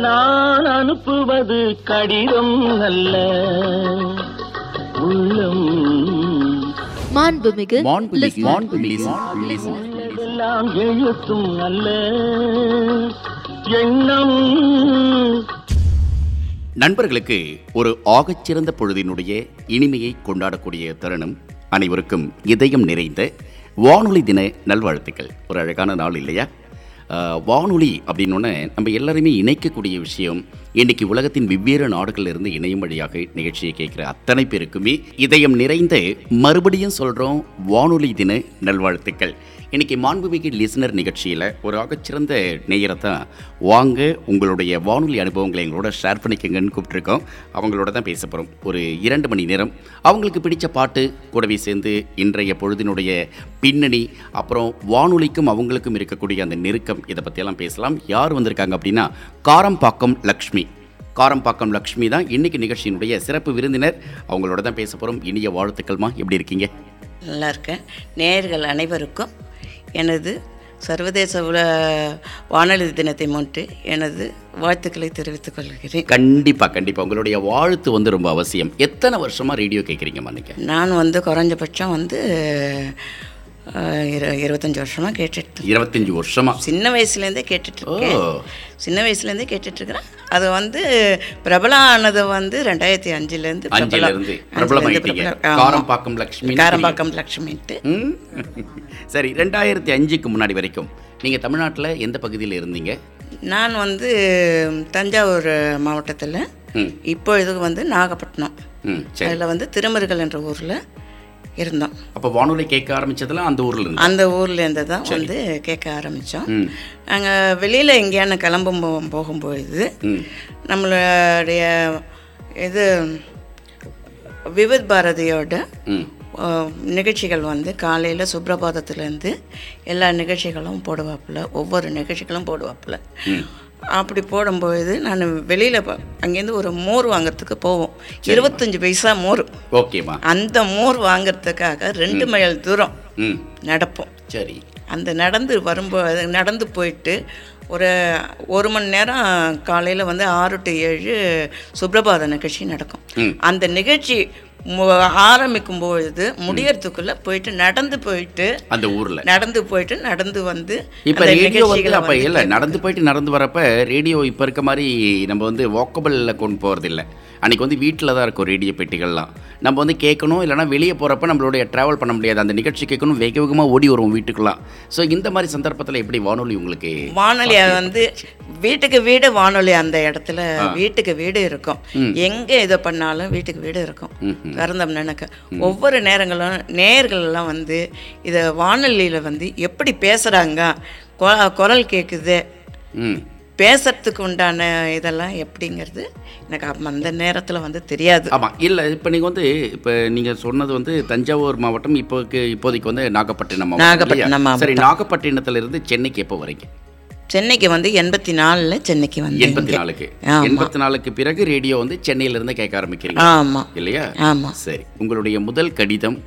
நான் அனுப்புவது கடிதம் அல்ல. உள்ளம். மாண்புமிகு எல்லாம் எழுத்தும் அல்ல. எண்ணம். நண்பர்களுக்கு ஒரு ஆகச்சிறந்த பொழுதினுடைய இனிமையை கொண்டாடக்கூடிய தருணம் அனைவருக்கும் இதயம் நிறைந்த வானொலி தின நல்வாழ்த்துக்கள். ஒரு அழகான நாள் இல்லையா? வானொலி அப்படின்னோடனே நம்ம எல்லாருமே இணைக்கக்கூடிய விஷயம் இன்றைக்கி உலகத்தின் வெவ்வேறு நாடுகளிலிருந்து இருந்து இணையம் வழியாக நிகழ்ச்சியை கேட்குற அத்தனை பேருக்குமே இதயம் நிறைந்த மறுபடியும் சொல்கிறோம் வானொலி தின நல்வாழ்த்துக்கள். இன்னைக்கு மாண்புமிகு லிசனர் நிகழ்ச்சியில் ஒரு ஆகச்சிறந்த நேயரை தான் வாங்க உங்களுடைய வானொலி அனுபவங்களை எங்களோட ஷேர் பண்ணிக்கங்கன்னு கூப்பிட்ருக்கோம் அவங்களோட தான் பேச போகிறோம் ஒரு இரண்டு மணி நேரம் அவங்களுக்கு பிடிச்ச பாட்டு கூடவே சேர்ந்து இன்றைய பொழுதினுடைய பின்னணி அப்புறம் வானொலிக்கும் அவங்களுக்கும் இருக்கக்கூடிய அந்த நெருக்கம் இதை பற்றியெல்லாம் பேசலாம். யார் வந்திருக்காங்க அப்படின்னா காரம்பாக்கம் லக்ஷ்மி. காரம்பாக்கம் லக்ஷ்மி தான் இன்னைக்கு நிகழ்ச்சியினுடைய சிறப்பு விருந்தினர். அவங்களோட தான் பேச போகிறோம் இனிய வாழ்த்துக்கள்மா. எப்படி இருக்கீங்க? நல்லா இருக்கேன். நேயர்கள் அனைவருக்கும் எனது சர்வதேச உல வானொலி தினத்தை முன்னிட்டு எனது வாழ்த்துக்களை தெரிவித்துக் கொள்கிறேன். கண்டிப்பா கண்டிப்பா. உங்களுடைய வாழ்த்து வந்து ரொம்ப அவசியம். எத்தனை வருஷமா ரேடியோ கேட்குறீங்கம்மா நீங்க நான் வந்து குறைஞ்சபட்சம் வந்து இரு- இருபத்தஞ்சி வருஷமாக கேட்டுட்டு இருபத்தஞ்சு வருஷமா? சின்ன வயசுலேருந்தே கேட்டுட்டு இருக்கேன். சின்ன வயசுலேருந்தே கேட்டுட்டு இருக்கிறேன். அது வந்து பிரபலம் ஆனது வந்து ரெண்டாயிரத்தி அஞ்சுலேருந்து காரம்பாக்கம் லக்ஷ்மி காரம்பாக்கம் லக்ஷ்மின்ட்டு. சரி ரெண்டாயிரத்தி அஞ்சுக்கு முன்னாடி வரைக்கும் நீங்க தமிழ்நாட்டுல எந்த பகுதியில் இருந்தீங்க? நான் வந்து தஞ்சாவூர் மாவட்டத்தில். ம். இப்பொழுது வந்து நாகப்பட்டினம். அதில் வந்து திருமருகல் என்ற ஊரில். இருந்தோம். அப்போ வானொலி கேட்க ஆரம்பிச்சதெல்லாம் அந்த ஊர்ல அந்த ஊர்லேருந்து தான் வந்து கேட்க ஆரம்பித்தோம் நாங்கள் வெளியில் எங்கேயான கிளம்பும் போ- போகும்பொழுது ம். நம்மளுடைய இது விவித் பாரதியோட நிகழ்ச்சிகள் வந்து காலையில் சுப்ரபாதத்துலேருந்து எல்லா நிகழ்ச்சிகளும் போடுவாப்புல ஒவ்வொரு நிகழ்ச்சிகளும் போடுவாப்புல. அப்படி போடும்பொழுது நான் வெளியில் அங்கேருந்து ஒரு மோர் வாங்குறதுக்கு போவோம். இருபத்தஞ்சி பைசா மோர். ஓகேம்மா. அந்த மோர் வாங்குறதுக்காக ரெண்டு மைல் தூரம் நடப்போம். சரி. அந்த நடந்து வரும்போது நடந்து போயிட்டு ஒரு ஒரு மணி நேரம் காலையில் வந்து ஆறு டு ஏழு சுப்ரபாத நிகழ்ச்சி நடக்கும். அந்த நிகழ்ச்சி ஆரம்பிக்கும் பொழுது முடியறதுக்குள்ள போயிட்டு நடந்து போயிட்டு அந்த ஊர்ல. நடந்து போயிட்டு நடந்து வந்து இப்போ ரேடியோ வந்து அப்போ இல்லை நடந்து போயிட்டு நடந்து வரப்ப ரேடியோ இப்போ இருக்க மாதிரி நம்ம வந்து வாக்கபிளில் கொண்டு போகிறதில்ல அன்றைக்கி வந்து வீட்டில் தான் இருக்கும் ரேடியோ பெட்டிகள்லாம். நம்ம வந்து கேட்கணும் இல்லைனா வெளியே போகிறப்ப நம்மளுடைய ட்ராவல் பண்ண முடியாது. அந்த நிகழ்ச்சி கேட்கணும் வேக வேகமாக ஓடி வருவோம் வீட்டுக்குலாம் ஸோ இந்த மாதிரி சந்தர்ப்பத்தில் எப்படி வானொலி உங்களுக்கு வானொலி வந்து வீட்டுக்கு வீடு வானொலி அந்த இடத்துல வீட்டுக்கு வீடு இருக்கும். எங்க இதை பண்ணாலும் வீட்டுக்கு வீடு இருக்கும். கறந்தம் நினைக்க. ஒவ்வொரு நேரங்களும் நேயர்கள் எல்லாம் வந்து இதை வானொலியில வந்து எப்படி பேசுறாங்க கொ- குரல் கேட்குது ம். பேசுறதுக்கு உண்டான இதெல்லாம் எப்படிங்கிறது எனக்கு அந்த நேரத்தில் வந்து தெரியாது. ஆமாம் இல்லை இப்போ நீங்கள் வந்து இப்போ நீங்கள் சொன்னது வந்து தஞ்சாவூர் மாவட்டம் இப்போக்கு இப்போதைக்கு வந்து நாகப்பட்டினம் நாகப்பட்டினம். சரி நாகப்பட்டினத்துல இருந்து சென்னைக்கு எப்போ வரீங்க? சென்னைக்கு வந்து எண்பத்தி நாலில் சென்னைக்கு வந்து எண்பத்தி நாலுக்கு. எண்பத்தி நாலுக்கு பிறகு ரேடியோ வந்து சென்னையில இருந்து கேட்க ஆரம்பிக்கிறீங்க. ஆமாம் இல்லையா? ஆமாம் சரி. உங்களுடைய முதல் கடிதம்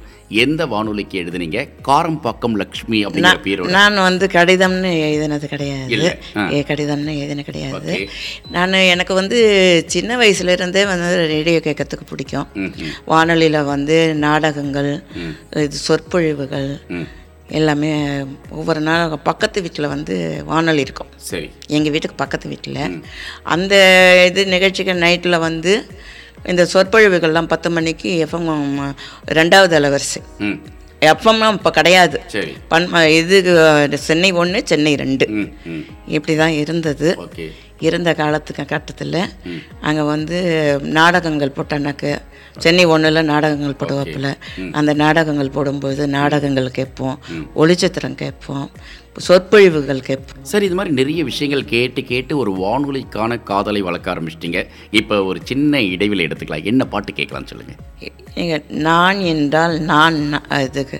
எந்த வானொலிக்கு எழுதுனீங்க? காரம்பாக்கம் லக்ஷ்மி அப்படிங்கிற பேரோட. நான் வந்து கடிதம்னு எழுதினது கிடையாது. கடிதம்னு எழுதின கிடையாது. நான் எனக்கு வந்து சின்ன வயசுல இருந்தே வந்து ரேடியோ கேட்கறதுக்கு பிடிக்கும். வானொலியில் வந்து நாடகங்கள் இது சொற்பொழிவுகள். எல்லாமே ஒவ்வொரு நாள் பக்கத்து வீட்டில் வந்து வானொலி இருக்கும். சரி. எங்கள் வீட்டுக்கு பக்கத்து வீட்டில் அந்த இது நிகழ்ச்சிகள் நைட்டில் வந்து இந்த சொற்பொழிவுகள்லாம் பத்து மணிக்கு எஃப்எம் ரெண்டாவது அலவரிசை. எஃப்எம்லாம் இப்போ கிடையாது. பன் இது சென்னை ஒன்று சென்னை ரெண்டு. இப்படி தான் இருந்தது. இருந்த காலத்துக்கு கட்டத்தில் அங்கே வந்து நாடகங்கள் போட்டானாக்க சென்னை ஒன்றில் நாடகங்கள் போடுவாப்புல அந்த நாடகங்கள் போடும்போது நாடகங்கள் கேட்போம் ஒளிச்சித்திரம் கேட்போம் சொற்பொழிவுகள் கேட்போம். சரி இது மாதிரி நிறைய விஷயங்கள் கேட்டு கேட்டு ஒரு வானொலிக்கான காதலை வளர்க்க ஆரம்பிச்சிட்டிங்க. இப்போ ஒரு சின்ன இடைவெளி எடுத்துக்கலாம். என்ன பாட்டு கேட்கலாம்னு சொல்லுங்க. நீங்கள் நான் என்றால் நான் இதுக்கு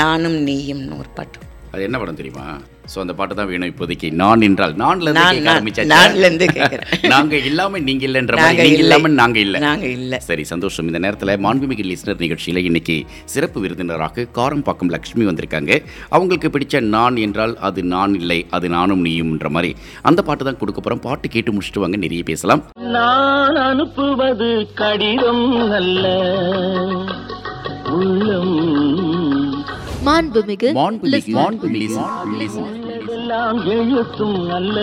நானும் நீயும்னு ஒரு பாட்டு. அது என்ன படம் தெரியுமா? ஸோ அந்த பாட்டு தான் வேணும் இப்போதைக்கு. நான் என்றால் நான்ல இருந்து நான், கேட்க நான், ஆரம்பிச்சாச்சா? நான்ல இருந்து கேட்கிறேன். நாங்க இல்லாம நீங்க இல்லைன்ற மாதிரி. நாங்க நீங்க இல்லை. இல்லாம நாங்க இல்ல. நாங்க இல்ல. சரி சந்தோஷம். இந்த நேரத்தில் மாண்புமிகு லிஸ்னர் நிகழ்ச்சியில் இன்னைக்கு சிறப்பு விருந்தினராக காரம்பாக்கம் லக்ஷ்மி வந்திருக்காங்க. அவங்களுக்கு பிடிச்ச நான் என்றால் அது நான் இல்லை அது நானும் நீயும்ன்ற மாதிரி அந்த பாட்டு தான் கொடுக்க போகிறோம் பாட்டு கேட்டு முடிச்சுட்டு வாங்க நிறைய பேசலாம். நான் அனுப்புவது கடிதம் அல்ல. உள்ளம் மாண்புமிகு மாண்புமிகு மாண்புமிகு. உள்ளதெல்லாம் எழுத்தும் அல்ல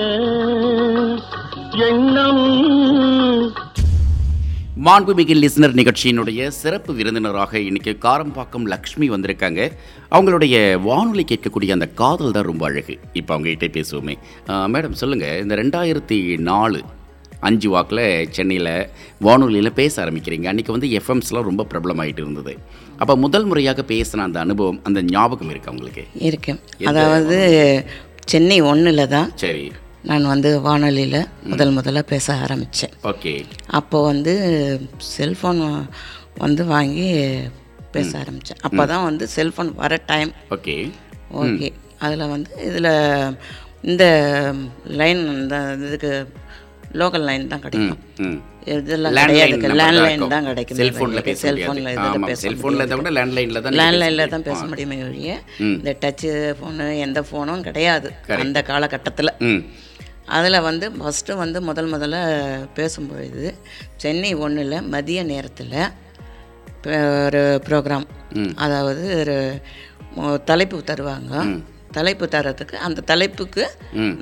எண்ணம் மாண்புமிகு லிசனர் நிகழ்ச்சியினுடைய சிறப்பு விருந்தினராக இன்னைக்கு காரம்பாக்கம் லக்ஷ்மி வந்திருக்காங்க. அவங்களுடைய வானொலி கேட்கக்கூடிய அந்த காதல் தான் ரொம்ப அழகு. இப்போ அவங்ககிட்ட பேசுவோமே. மேடம் சொல்லுங்கள் இந்த ரெண்டாயிரத்தி நாலு அஞ்சு வாக்கில் சென்னையில் வானொலியில் பேச ஆரம்பிக்கிறீங்க. அன்றைக்கி வந்து எஃப்எம்ஸ்லாம் ரொம்ப பிரபலமாயிட்டு இருந்தது. அப்போ முதல் முறையாக பேசின அந்த அனுபவம் அந்த ஞாபகம் இருக்கு உங்களுக்கு? இருக்கு. அதாவது சென்னை ஒன்றில் தான் சரி. நான் வந்து வானொலியில் முதல் முதல்ல பேச ஆரம்பித்தேன் ஓகே. அப்போ வந்து செல்ஃபோன் வந்து வாங்கி பேச ஆரம்பித்தேன் அப்போ தான் வந்து செல்ஃபோன் வர டைம். ஓகே. ஓகே. அதில் வந்து இதில் இந்த லைன் இந்த இதுக்கு லோக்கல் லைன் தான் கிடைக்கும். இதெல்லாம் கிடையாது. லேண்ட்லைன். தான் கிடைக்கும் செல்ஃபோனில் முடியாது. இதில் ஆமா, பேச செல்போன்ல இருந்தா கூட லேண்ட்லைன்ல தான் லேண்ட்லைனில் தான் பேச முடியுமே ஒழிய இந்த டச்சு ஃபோனு எந்த ஃபோனும் கிடையாது அந்த காலகட்டத்தில். அதில் வந்து ஃபஸ்ட்டு வந்து முதல் முதல்ல பேசும்பொழுது சென்னை ஒன்றில் மதிய நேரத்தில் ஒரு ப்ரோக்ராம் அதாவது ஒரு தலைப்பு தருவாங்க. தலைப்பு தரத்துக்கு அந்த தலைப்புக்கு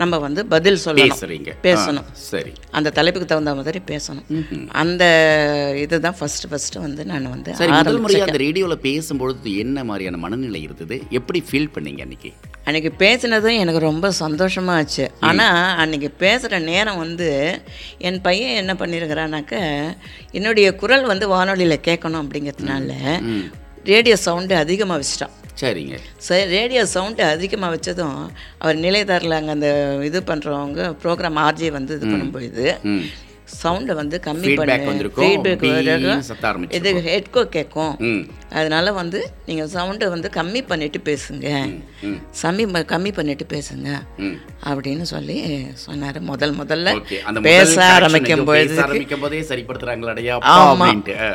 நம்ம வந்து பதில் சொல்லணும். பேசணும். சரி. அந்த தலைப்புக்கு தகுந்த மாதிரி பேசணும். அந்த இதுதான் ஃபஸ்ட்டு ஃபஸ்ட்டு வந்து நான் வந்து சரி முதல் முறையாக அந்த ரேடியோவில் பேசும்பொழுது என்ன மாதிரியான மனநிலை இருந்தது? எப்படி ஃபீல் பண்ணீங்க அன்னைக்கு? அன்னைக்கு பேசினதும் எனக்கு ரொம்ப சந்தோஷமா ஆச்சு ஆனால் அன்னைக்கு பேசுகிற நேரம் வந்து என் பையன் என்ன பண்ணியிருக்கிறானாக்க என்னுடைய குரல் வந்து வானொலியில் கேட்கணும் அப்படிங்கிறதுனால ரேடியோ சவுண்டு அதிகமாக வச்சிட்டான். சரிங்க. சரி ரேடியோ சவுண்டு அதிகமாக வச்சதும் அவர் நிலையத்தாரில் அங்கே அந்த இது பண்ணுறவங்க ப்ரோக்ராம் ஆர்ஜே வந்து இது பண்ணும்பொழுது ம். சவுண்டை வந்து கம்மி பண்ணு. ஃபீட்பேக். இது ஹெட்கோ கேட்கும். அதனால வந்து நீங்கள் சவுண்டை வந்து கம்மி பண்ணிட்டு பேசுங்க. ம் சம்மி ப- கம்மி பண்ணிட்டு பேசுங்க. அப்படின்னு சொல்லி சொன்னார் முதல் முதல்ல. பேச ஆரம்பிக்கும் போதே சரிப்படுத்துறாங்களாடையா ஆமா.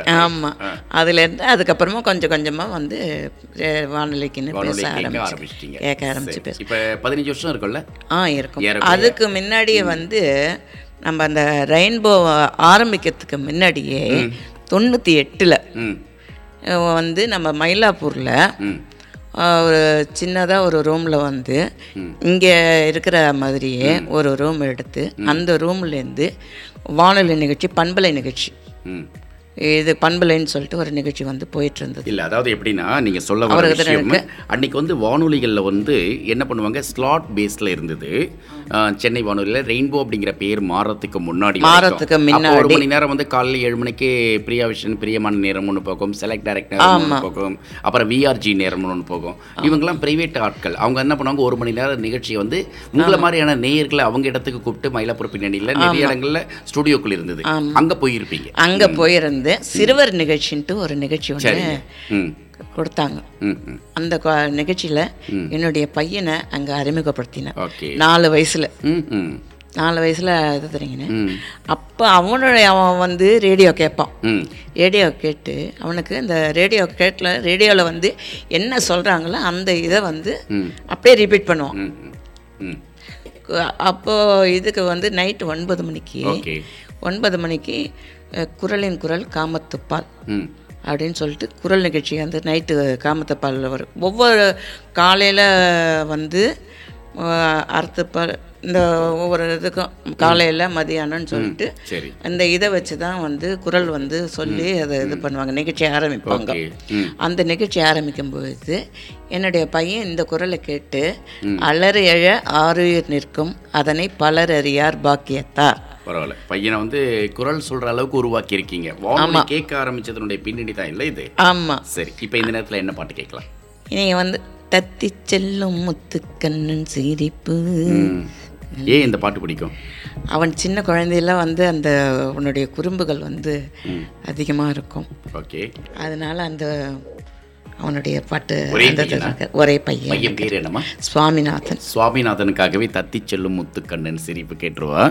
ஆமா. அதுலேருந்து அதுக்கப்புறமா கொஞ்சம் கொஞ்சமா வந்து வானொலிக்குன்னு வானொலி பேச ஆரம்பிச்சு. கேட்க ஆரம்பிச்சு பேச இப்போ பதினஞ்சு வருஷம் இருக்கும்ல? ஆ இருக்கும். அதுக்கு முன்னாடியே வந்து நம்ம அந்த ரெயின்போ ஆரம்பிக்கிறதுக்கு முன்னாடியே தொண்ணூற்றி எட்டில் வந்து நம்ம மயிலாப்பூரில் ஒரு சின்னதாக ஒரு ரூமில் வந்து இங்கே இருக்கிற மாதிரியே ஒரு ரூம் எடுத்து அந்த ரூம்லேருந்து வானொலி நிகழ்ச்சி பண்பலை நிகழ்ச்சி. இது பண்பலைன்னு சொல்லிட்டு ஒரு நிகழ்ச்சி வந்து போயிட்டு இருந்தது இல்ல அதாவது எப்படின்னா நீங்க சொல்ல வர விஷயம். அன்னைக்கு வந்து வானொலிகளில் வந்து என்ன பண்ணுவாங்க ஸ்லாட் பேஸ்ல இருந்தது. சென்னை வானொலியில் ரெயின்போ அப்படிங்கிற பேர் மாறத்துக்கு முன்னாடி மாறத்துக்கு வரைக்கும். அப்போ ஒரு முன்னாடி. மணி நேரம் வந்து காலையில் ஏழு மணிக்கு பிரியா விஷன் பிரியமான நேரம் ஒன்று போகும் செலக்ட் டைரக்ட் நேரம் போகும் அப்புறம் விஆர்ஜி நேரம் ஒன்று போகும். இவங்கெல்லாம் பிரைவேட் ஆட்கள். அவங்க என்ன பண்ணுவாங்க? ஒரு மணி நேரம் நிகழ்ச்சியை வந்து உங்களை மாதிரியான நேயர்களை அவங்க இடத்துக்கு கூப்பிட்டு மயிலாப்பூர் பின்னணியில் நிறைய இடங்கள்ல ஸ்டுடியோக்குள்ள இருந்தது. அங்க போயிருப்பீங்க. அங்கே போயிருந்து சிறுவர் நிகழ்ச்சின்ட்டு ஒரு நிகழ்ச்சி ஒன்று கொடுத்தாங்க. அந்த நிகழ்ச்சியில என்னுடைய பையனை அங்கே அறிமுகப்படுத்தினேன் நாலு வயசுல. நாலு வயசுல இது தெரியுங்கண்ணே. அப்போ அவனுடைய அவன் வந்து ரேடியோ கேட்பான் ரேடியோ கேட்டு அவனுக்கு இந்த ரேடியோ கேட்டில் ரேடியோவில் வந்து என்ன சொல்கிறாங்களோ அந்த இதை வந்து அப்படியே ரிப்பீட் பண்ணுவான். அப்போது இதுக்கு வந்து நைட்டு ஒன்பது மணிக்கு ஒன்பது மணிக்கு குரலின் குரல் காமத்துப்பால். அப்படின்னு சொல்லிட்டு குரல் நிகழ்ச்சி வந்து நைட்டு காமத்துப்பாலில் வரும் ஒவ்வொரு காலையில் வந்து அறுத்துப்பால் இந்த ஒவ்வொரு இதுக்கும் காலையில் மதியானம்னு சொல்லிட்டு அந்த இதை வச்சு தான் வந்து குரல் வந்து சொல்லி அதை இது பண்ணுவாங்க. நிகழ்ச்சி ஆரம்பிப்பாங்க. அந்த நிகழ்ச்சி ஆரம்பிக்கும் பொழுது என்னுடைய பையன் இந்த குரலை கேட்டு அலறு எழ ஆறுயிர் நிற்கும் அதனை பலர் அறியார் பாக்கியத்தார். பரவாயில்ல. பையனை வந்து குரல் சொல்ற அளவுக்கு உருவாக்கி இருக்கீங்க வானொலி கேட்க ஆரம்பிச்சதனுடைய பின்னணி தான் இல்லை இது? ஆமாம் சரி இப்போ இந்த நேரத்துல என்ன பாட்டு கேட்கலாம்? நீங்கள் வந்து தத்தி செல்லும் முத்துக்கண்ணன் சிரிப்பு. ஏன் இந்த பாட்டு பிடிக்கும்? அவன் சின்ன குழந்தையில வந்து அந்த அவனுடைய குறும்புகள் வந்து அதிகமாக இருக்கும். ஓகே. அதனால அந்த அவனுடைய பாட்டு ஒரே பையனா? பேர் என்னம்மா சுவாமிநாதன் சுவாமிநாதனுக்காகவே தத்தி செல்லும் முத்துக்கண்ணன் சிரிப்பு கேட்டுருவா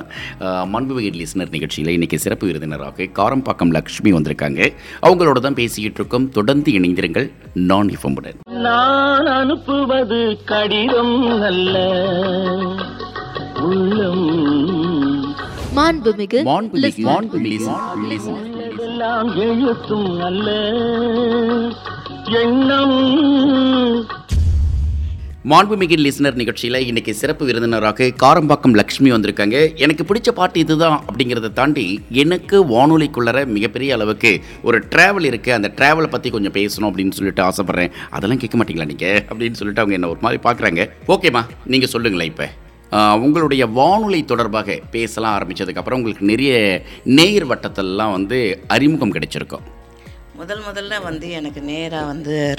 மண்புவிகை லிசனர் நிகழ்ச்சியில் இன்னைக்கு சிறப்பு விருந்தினராக காரம்பாக்கம் லக்ஷ்மி வந்திருக்காங்க அவங்களோட தான் பேசிக்கிட்டு இருக்கோம் தொடர்ந்து இணைந்திருங்கள் நான் இஃபமுடன் நான் அனுப்புவது கடிதம் அல்ல உள்ளம் மாண்புமிகு மாண்புமிகு மாண்புமிகு எழுத்தும் அல்ல எண்ணம். மாண்புமிகு லிசனர் நிகழ்ச்சியில் இன்றைக்கி சிறப்பு விருந்தினராக காரம்பாக்கம் லக்ஷ்மி வந்திருக்காங்க. எனக்கு பிடிச்ச பாட்டு இதுதான் அப்படிங்கிறத தாண்டி எனக்கு வானொலிக்குள்ளற மிகப்பெரிய அளவுக்கு ஒரு ட்ராவல் இருக்குது அந்த ட்ராவலை பற்றி கொஞ்சம் பேசணும் அப்படின்னு சொல்லிட்டு ஆசைப்பட்றேன். அதெல்லாம் கேட்க மாட்டீங்களா நீங்கள் அப்படின்னு சொல்லிட்டு அவங்க என்ன ஒரு மாதிரி பார்க்குறாங்க. ஓகேம்மா நீங்கள் சொல்லுங்களேன் இப்போ. உங்களுடைய வானொலி தொடர்பாக பேசலாம் ஆரம்பித்ததுக்கப்புறம் உங்களுக்கு நிறைய நேயர் வட்டத்திலலாம் வந்து அறிமுகம் கிடைச்சிருக்கோம். முதல் முதல்ல வந்து எனக்கு நேராக வந்து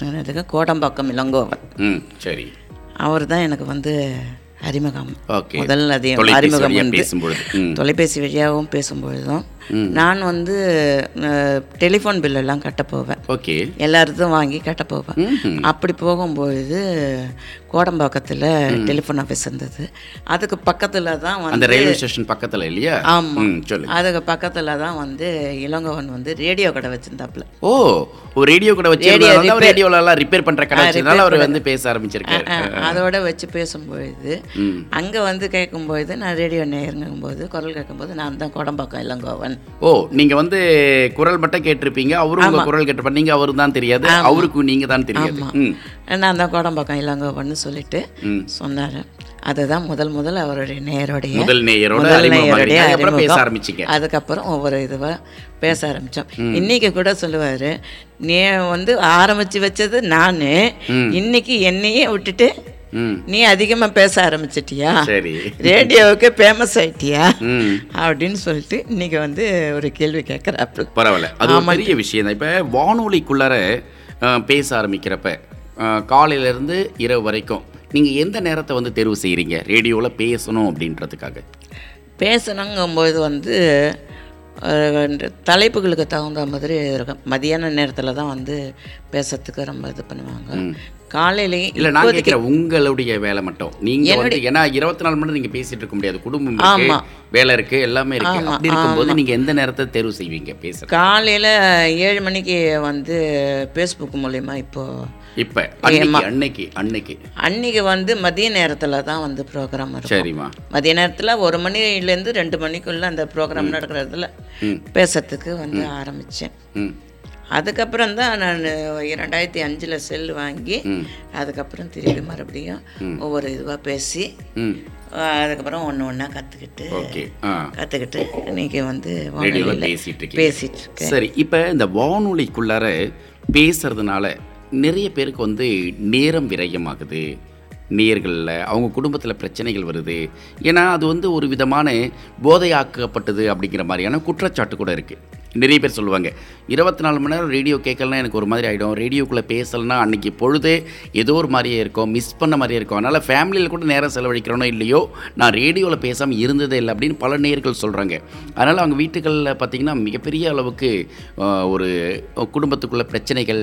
கோடம்பாக்கம் இளங்கோவன். சரி. அவர் தான் எனக்கு வந்து அறிமுகம். ஓகே. முதல் அது அறிமுகம் வந்து ம். தொலைபேசி வழியாகவும் பேசும்பொழுதும் நான் வந்து டெலிஃபோன் பில்லெல்லாம் கட்ட போவேன். ஓகே. எல்லாருக்கும் வாங்கி கட்ட போவேன். அப்படி போகும்பொழுது கோடம்பாக்கத்தில் டெலிஃபோன் ஆஃபீஸ் இருந்தது. அதுக்கு பக்கத்தில் தான் அந்த ரயில்வே ஸ்டேஷன் பக்கத்துல இல்லையா? ஆமாம் அதுக்கு பக்கத்தில் தான் வந்து இளங்கோவன் வந்து ரேடியோ கடை வச்சிருந்தாப்புல. ஓ ஒரு ரேடியோ கடை வச்சிருந்தால அவர் ரேடியோல எல்லாம் ரிப்பேர் பண்ற கடை வச்சதுனால அவர். வந்து பேச ஆரம்பிச்சிருக்காரு. அதோட வச்சு பேசும்பொழுது. அங்கே வந்து கேட்கும்பொழுது நான் ரேடியோ நேருங்கும்போது குரல் கேட்கும்போது நான் தான் கோடம்பாக்கம் இளங்கோவன். ஓ நீங்க வந்து குரல் மட்டும் கேட்டிருப்பீங்க. அவரும் உங்க குரல் கேட்டிருப்பாரு நீங்க அவரு தான் தெரியாது. அவருக்கு நீங்க தான் தெரியாது. நான் தான் கோடம்பாக்கம் இளங்கோவன் சொல்லிட்டு. சொன்னார். அதுதான் முதல் முதல் அவருடைய நேருடைய முதல் நேயரோட பேச. ஆரம்பிச்சீங்க. அதுக்கப்புறம் ஒவ்வொரு இதுவாக பேச ஆரம்பித்தோம் இன்னைக்கு கூட சொல்லுவார் நீ வந்து ஆரம்பித்து வச்சது நான். இன்னைக்கு என்னையே விட்டுட்டு நீ அதிகமாக பேச ஆரம்பிச்சிட்டியா? சரி. ரேடியோவுக்கு ஃபேமஸ் ஆயிட்டியா? அப்படின்னு சொல்லிட்டு இன்னைக்கு வந்து ஒரு கேள்வி கேட்குறாப்பு பரவாயில்ல. அது பெரிய விஷயம் தான். இப்போ வானொலிக்குள்ளார பேச ஆரம்பிக்கிறப்ப அஹ், காலையில இருந்து இரவு வரைக்கும் நீங்க எந்த நேரத்தை வந்து தேர்வு செய்றீங்க? ரேடியோல பேசணும் அப்படின்றதுக்காக. பேசணுங்கும்போது வந்து தலைப்புகளுக்கு தகுந்த மாதிரி இருக்கும். மதியான நேரத்தில் தான் வந்து பேசுறதுக்கு ரொம்ப இது பண்ணுவாங்க. காலையிலேயே இல்ல நான் கேட்கிறேன் உங்களுடைய வேலை மட்டும். நீங்க வந்து ஏன்னா இருபத்தி நாலு மணி நீங்க பேசிட்டு இருக்க முடியாது. குடும்பம் இருக்கு ஆமா. வேலை இருக்கு எல்லாமே இருக்கு. அப்படி இருக்கும்போது நீங்க எந்த நேரத்தை தேர்வு செய்வீங்க? பேசுற காலையில் ஏழு மணிக்கு வந்து ஃபேஸ்புக் மூலயமா இப்போது இப்ப அன்னைக்கு அன்னைக்கு அன்னைக்கு. வந்து மதிய நேரத்தில் தான் வந்து ப்ரோக்ராம் இருக்கும். சரிம்மா. மதிய நேரத்தில் ஒரு மணிலேருந்து ரெண்டு மணிக்குள்ளே அந்த ப்ரோக்ராம் நடக்கிறதுல பேசுறதுக்கு வந்து ஆரம்பித்தேன் ம். அதுக்கப்புறம் தான் நான் ரெண்டாயிரத்தி அஞ்சில் செல் வாங்கி அதுக்கப்புறம் திருப்பி மறுபடியும் ஒவ்வொரு இதுவாக பேசி அதுக்கப்புறம் ஒன்று ஒன்றா கற்றுக்கிட்டு கற்றுக்கிட்டு இன்னைக்கு வந்து பேசிட்டு இருக்கேன் சரி இப்போ இந்த வானொலிக்குள்ளார பேசுறதுனால நிறைய பேருக்கு வந்து நேரம் விரயமாகுது. நேர்களில் அவங்க குடும்பத்தில் பிரச்சனைகள் வருது. ஏன்னா அது வந்து ஒரு விதமான போதையாக்கப்பட்டது அப்படிங்கிற மாதிரியான குற்றச்சாட்டு கூட இருக்குது நிறைய பேர் சொல்லுவாங்க. இருபத்தி நாலு மணி நேரம் ரேடியோ கேட்கலனா எனக்கு ஒரு மாதிரி ஆகிடும் ரேடியோக்குள்ளே பேசலைன்னா அன்னைக்கு பொழுதே ஏதோ ஒரு மாதிரியே இருக்கும். மிஸ் பண்ண மாதிரியே இருக்கும். அதனால் ஃபேமிலியில் கூட நேரம் செலவழிக்கிறோனோ இல்லையோ நான் ரேடியோவில் பேசாமல் இருந்ததே இல்லை அப்படின்னு பல நேர்கள் சொல்கிறாங்க அதனால் அவங்க வீட்டுகளில் பார்த்திங்கன்னா மிகப்பெரிய அளவுக்கு ஒரு குடும்பத்துக்குள்ள பிரச்சனைகள்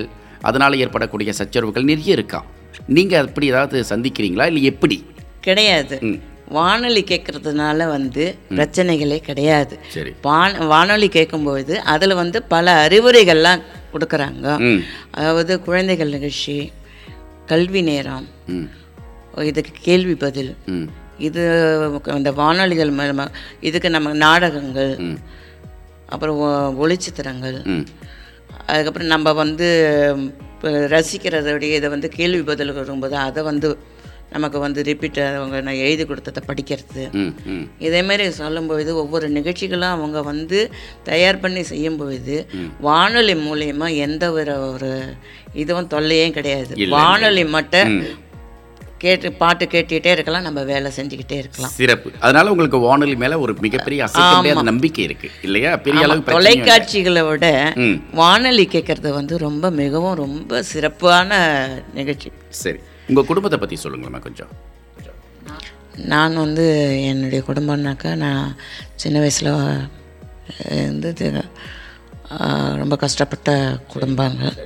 அதனால் ஏற்படக்கூடிய சச்சரவுகள் நிறைய இருக்கா? நீங்கள் அப்படி ஏதாவது சந்திக்கிறீங்களா? இல்லை எப்படி? கிடையாது. வானொலி கேட்கறதுனால வந்து பிரச்சனைகளே கிடையாது. சரி. வான் வானொலி கேட்கும்பொழுது அதில் வந்து பல அறிவுரைகள்லாம் கொடுக்குறாங்க. அதாவது குழந்தைகள் நிகழ்ச்சி கல்வி நேரம் இதுக்கு கேள்வி பதில் இது இந்த வானொலிகள் மூலமாக இதுக்கு நம்ம நாடகங்கள் அப்புறம் ஒளிச்சித்திரங்கள் அதுக்கப்புறம் நம்ம வந்து ரசிக்கிறதோடைய இதை வந்து கேள்வி பதில் வரும்போது அதை வந்து நமக்கு வந்து ரிப்பீட் அவங்க நான் எழுதி கொடுத்ததை படிக்கிறது. இதேமாரி சொல்லும்பொழுது ஒவ்வொரு நிகழ்ச்சிகளும் அவங்க வந்து தயார் பண்ணி செய்யும்பொழுது வானொலி மூலயமா எந்த ஒரு ஒரு இதுவும் தொல்லையும் கிடையாது. வானொலி மட்டும் கேட்டு பாட்டு கேட்டுக்கிட்டே இருக்கலாம் நம்ம வேலை செஞ்சுக்கிட்டே இருக்கலாம். சிறப்பு. அதனால உங்களுக்கு வானொலி மேல ஒரு மிகப்பெரிய நம்பிக்கை இருக்கு இல்லையா? பெரிய இல்லை. தொலைக்காட்சிகளை விட. வானொலி கேட்கறது வந்து ரொம்ப மிகவும் ரொம்ப சிறப்பான நிகழ்ச்சி. சரி. உங்கள் குடும்பத்தை பற்றி சொல்லுங்களேம்மா கொஞ்சம். நான் வந்து என்னுடைய குடும்பம்னாக்கா நான் சின்ன வயசில் வந்து ரொம்ப கஷ்டப்பட்ட குடும்பங்கள்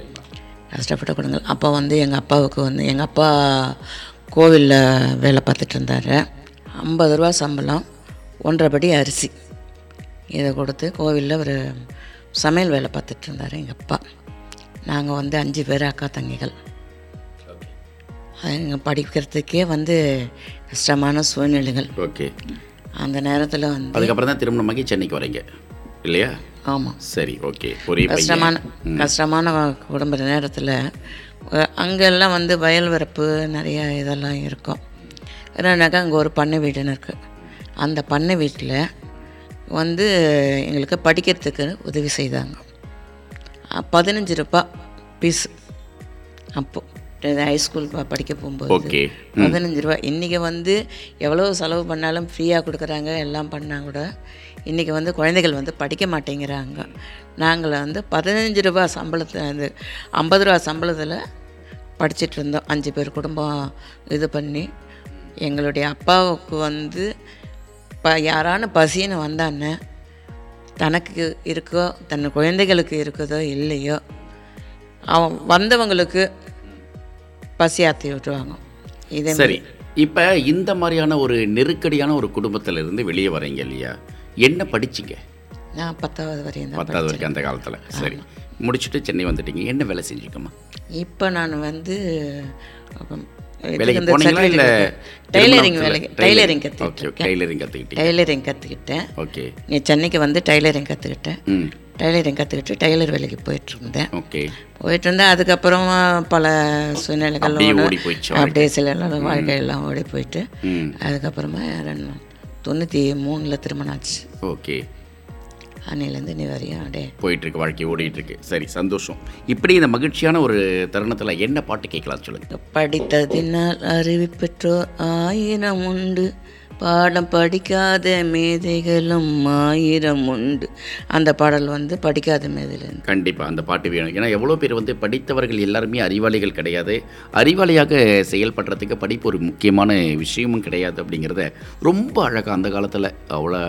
கஷ்டப்பட்ட குடும்பங்கள். அப்போ வந்து எங்கள் அப்பாவுக்கு வந்து எங்கள் அப்பா கோவிலில் வேலை பார்த்துட்டு இருந்தார். ஐம்பது ரூபா சம்பளம் ஒன்றரை படி அரிசி. இதை கொடுத்து கோவிலில் ஒரு சமையல் வேலை பார்த்துட்டு இருந்தார் எங்கள் அப்பா. நாங்கள் வந்து அஞ்சு பேர் அக்கா தங்கிகள். படிக்கிறதுக்கே வந்து கஷ்டமான சூழ்நிலைகள். ஓகே. அந்த நேரத்தில் வந்து அதுக்கப்புறம் தான் திருமணமாகி சென்னைக்கு வரீங்க இல்லையா? ஆமாம் சரி ஓகே. ஒரே கஷ்டமான கஷ்டமான குடும்ப நேரத்தில் அங்கெல்லாம் வந்து வயல் வரப்பு நிறைய இதெல்லாம் இருக்கும். என்னன்னாக்கா அங்கே ஒரு பண்ணை வீடுன்னு இருக்குது அந்த பண்ணை வீட்டில் வந்து எங்களுக்கு படிக்கிறதுக்கு உதவி செய்தாங்க. பதினஞ்சு ரூபாய் பீஸ். அப்போது ஹைஸ்கூல் படிக்க போகும்போது. ஓகே பதினஞ்சு ரூபா. இன்றைக்கி வந்து எவ்வளோ செலவு பண்ணாலும் ஃப்ரீயாக கொடுக்குறாங்க எல்லாம் பண்ணால் கூட இன்றைக்கி வந்து குழந்தைகள் வந்து படிக்க மாட்டேங்கிறாங்க. நாங்கள் வந்து பதினஞ்சு ரூபா சம்பளத்தை அந்த ஐம்பது ரூபா சம்பளத்தில் படிச்சிட்டு இருந்தோம். அஞ்சு பேர் குடும்பம் இது பண்ணி எங்களுடைய அப்பாவுக்கு வந்து ப யாரான பசின்னு வந்தானே தனக்கு இருக்கோ தன் குழந்தைகளுக்கு இருக்குதோ இல்லையோ அவன் வந்தவங்களுக்கு பசி ஆற்றி விட்டுருவாங்க. இதே சரி இப்போ இந்த மாதிரியான ஒரு நெருக்கடியான ஒரு குடும்பத்துல இருந்து வெளியே வரீங்க இல்லையா? என்ன படிச்சீங்க? நான் பத்தாவது வரையும் பத்தாவது வரைக்கும் அந்த காலத்தில். சரி முடிச்சுட்டு சென்னை வந்துட்டீங்க. என்ன வேலை செஞ்சீங்கம்மா இப்போ நான் வந்து வேலைக்கு போனீங்களா இல்லை வேலைக்கு டைலரிங் கற்றுக்கிட்டேன் ஓகே டைலரிங் கற்றுக்கிட்டீங்க டைலரிங் கற்றுக்கிட்டேன் ஓகே நீ சென்னைக்கு வந்து டைலரிங் கற்றுக்கிட்டேன் ம். டைலரிங் கற்றுக்கிட்டு டைலர் வேலைக்கு போயிட்டு இருந்தேன் ஓகே போயிட்டு இருந்தேன் அதுக்கப்புறம் பல சூழ்நிலைகள் அப்படியே சில வாழ்க்கையெல்லாம் ஓடி போயிட்டு அதுக்கப்புறமா ரெண்டு தொண்ணூற்றி மூணில் திருமணம் ஆச்சு. ஓகே அன்னையிலேருந்து நீ வரையும் அப்படியே போயிட்டு இருக்கு வாழ்க்கை ஓடிட்டு இருக்கு சரி சந்தோஷம். இப்படி இந்த மகிழ்ச்சியான ஒரு தருணத்தில் என்ன பாட்டு கேட்கலாம் சொல்லுங்க. படித்ததினால் அறிவு பெற்றோர் ஆயிரம் உண்டு. பாடம் படிக்காத மேதைகளும் ஆயிரம் உண்டு. அந்த பாடல் வந்து படிக்காத மேதையிலேருந்து கண்டிப்பாக அந்த பாட்டு வேணும். ஏன்னா எவ்வளோ பேர் வந்து படித்தவர்கள் எல்லாருமே அறிவாளிகள் கிடையாது. அறிவாளியாக செயல்படுறதுக்கு படிப்பு ஒரு முக்கியமான விஷயமும் கிடையாது அப்படிங்கிறத ரொம்ப அழகாக அந்த காலத்தில் அவ்வளோ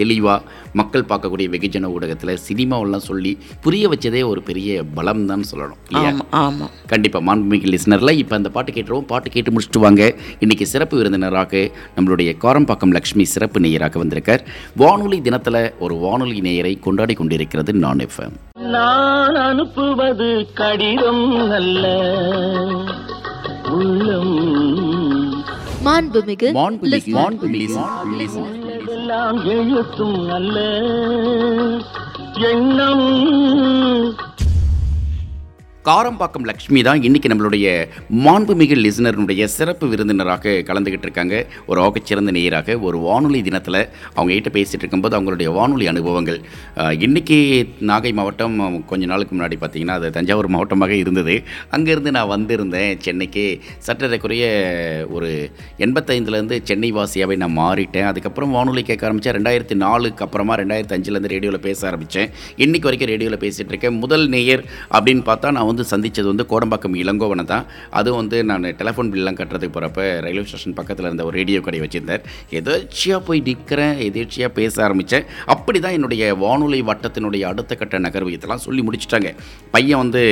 தெளிவாக மக்கள் பார்க்கக்கூடிய வெகுஜன ஊடகத்தில் சினிமாவெல்லாம் சொல்லி புரிய வச்சதே ஒரு பெரிய பலம் தான் சொல்லணும் ஆமாம் ஆமாம் கண்டிப்பாக மாண்புமிகு லிஸ்னரில் இப்போ அந்த பாட்டு கேட்டுருவோம். பாட்டு கேட்டு முடிச்சுட்டு வாங்க. இன்றைக்கி சிறப்பு விருந்தினராக நம்மளுடைய காரம்பாக்கம் லக்ஷ்மி சிறப்பு நேயராக வந்திருக்கார். வானொலி தினத்தில் ஒரு வானொலி நேயரை கொண்டாடி கொண்டிருக்கிறது நான் எஃப்எம். நான் அனுப்புவது கடிதம் அல்ல. உள்ளம் மாண்புமிகு மாண்புமிகு மாண்புமிகு லிஸ்னர் எல்லாம் எழுத்தும் அல்ல. எண்ணம் காரம்பாக்கம் லக்ஷ்மி தான் இன்னைக்கு நம்மளுடைய மாண்புமிகு லிசனருடைய சிறப்பு விருந்தினராக கலந்துக்கிட்டு இருக்காங்க. ஒரு ஆகச்சிறந்த நேயராக ஒரு வானொலி தினத்தில் அவங்க கிட்ட பேசிகிட்டு இருக்கும்போது அவங்களுடைய வானொலி அனுபவங்கள். இன்றைக்கி இன்னைக்கு நாகை மாவட்டம் கொஞ்ச நாளுக்கு முன்னாடி பார்த்தீங்கன்னா அது தஞ்சாவூர் மாவட்டமாக இருந்தது. அங்கேருந்து நான் வந்திருந்தேன். சென்னைக்கு சற்றதைக்குரிய ஒரு எண்பத்தைந்துலேருந்து சென்னை வாசியாகவே நான் மாறிட்டேன். அதுக்கப்புறம் வானொலி கேட்க ஆரம்பித்தேன் ரெண்டாயிரத்தி நாலுக்கு அப்புறமா ரெண்டாயிரத்தி அஞ்சுலேருந்து ரேடியோவில் பேச ஆரம்பித்தேன் இன்றைக்கி வரைக்கும் ரேடியோவில் பேசிகிட்டு இருக்கேன். முதல் நேயர் அப்படின்னு பார்த்தா நான் வந்து சந்தித்தது வந்து கோடம்பாக்கம் இளங்கோவனை தான். அதுவும் வந்து நான் டெலஃபோன் பில்லாம் கட்டுறதுக்கு போகிறப்ப ரயில்வே ஸ்டேஷன் பக்கத்தில் இருந்த ஒரு ரேடியோ கடை வச்சுருந்தார். எதேச்சியாக போய் நிற்கிறேன் எதேச்சியாக பேச ஆரம்பித்தேன் அப்படி தான் என்னுடைய வானொலி வட்டத்தினுடைய அடுத்த கட்ட நகர்வு. இதெல்லாம் சொல்லி முடிச்சிட்டாங்க. பையன் வந்து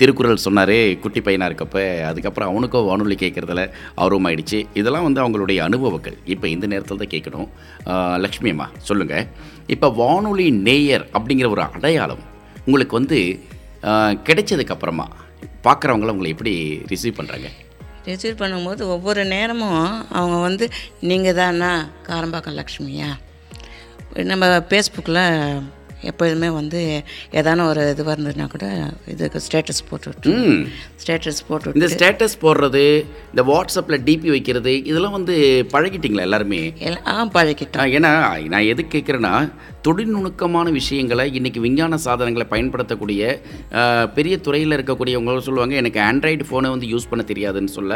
திருக்குறள் சொன்னார் குட்டி பையனாக இருக்கப்ப அதுக்கப்புறம் அவனுக்கும் வானொலி கேட்குறதுல ஆர்வமாயிடுச்சு. இதெல்லாம் வந்து அவங்களுடைய அனுபவங்கள். இப்போ இந்த நேரத்தில் தான் கேட்கணும் லக்ஷ்மி அம்மா சொல்லுங்கள் இப்போ வானொலி நேயர் அப்படிங்கிற ஒரு அடையாளம் உங்களுக்கு வந்து கிடைச்சதுக்கப்புறமா பார்க்குறவங்கள உங்களை எப்படி ரிசீவ் பண்ணுறாங்க ரிசீவ் பண்ணும்போது ஒவ்வொரு நேரமும் அவங்க வந்து நீங்கள் தானா காரம்பாக்கம் லக்ஷ்மியா? நம்ம ஃபேஸ்புக்கில் எப்போதுமே வந்து ஏதான ஒரு இதுவாக இருந்ததுன்னா கூட இதுக்கு ஸ்டேட்டஸ் போட்டு விட்டு ம். ஸ்டேட்டஸ் போட்டு இந்த ஸ்டேட்டஸ் போடுறது இந்த வாட்ஸ்அப்பில் டிபி வைக்கிறது இதெல்லாம் வந்து பழகிட்டீங்களா எல்லாருமே? எல்லாம் ஆ பழகிட்டோம். ஏன்னா நான் எது கேட்குறேன்னா தொழில்நுணுக்கமான விஷயங்களை இன்றைக்கி விஞ்ஞான சாதனங்களை பயன்படுத்தக்கூடிய பெரிய துறையில் இருக்கக்கூடியவங்க சொல்லுவாங்க எனக்கு ஆண்ட்ராய்டு ஃபோனை வந்து யூஸ் பண்ண தெரியாதுன்னு சொல்ல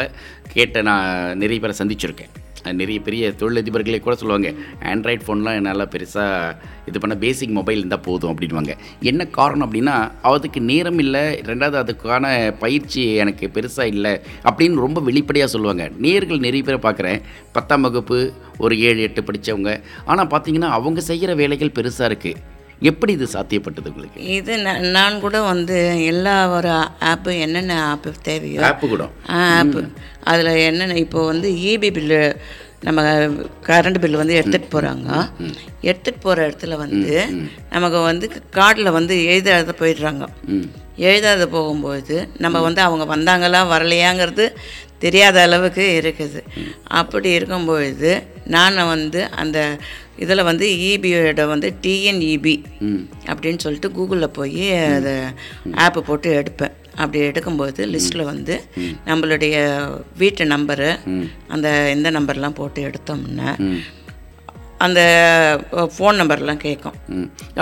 கேட்ட நான் நிறைய பேரை சந்திச்சிருக்கேன். நிறைய பெரிய தொழிலதிபர்களே கூட சொல்லுவாங்க ஆண்ட்ராய்ட் ஃபோன்லாம் என்னால் பெருசாக இது பண்ண பேசிக் மொபைல் இருந்தால் போதும் அப்படின்வாங்க என்ன காரணம் அப்படின்னா அதுக்கு நேரம் இல்லை ரெண்டாவது அதுக்கான பயிற்சி எனக்கு பெருசாக இல்லை அப்படின்னு ரொம்ப வெளிப்படையாக சொல்லுவாங்க. நேர்கள் நிறைய பேரை பார்க்குறேன். பத்தாம் வகுப்பு ஒரு ஏழு எட்டு படித்தவங்க ஆனால் பார்த்தீங்கன்னா அவங்க செய்கிற வேலைகள் பெருசாக இருக்குது எப்படி இது சாத்தியப்பட்டது உங்களுக்கு? இது நான் கூட வந்து எல்லா ஒரு ஆப்பு என்னென்ன ஆப்பு தேவையோ ஆப்பு கூட. ஆப்பு. அதில் என்னென்ன இப்போ வந்து இபி பில்லு நம்ம கரண்ட் பில்லு வந்து எடுத்துகிட்டு போகிறாங்க எடுத்துகிட்டு போகிற இடத்துல வந்து நமக்கு வந்து கார்டில் வந்து எழுதாத போயிடுறாங்க. எழுதாத போகும்போது நம்ம வந்து அவங்க வந்தாங்களா வரலையாங்கிறது தெரியாத அளவுக்கு இருக்குது. அப்படி இருக்கும்பொழுது நான் வந்து அந்த இதில் வந்து இபியோட வந்து டிஎன்இபி அப்படின்னு சொல்லிட்டு கூகுளில் போய் அதை ஆப்பு போட்டு எடுப்பேன். அப்படி எடுக்கும்போது லிஸ்ட்டில் வந்து நம்மளுடைய வீட்டு நம்பரு அந்த இந்த நம்பர்லாம் போட்டு எடுத்தோம்னா அந்த ஃபோன் நம்பர்லாம் கேட்கும்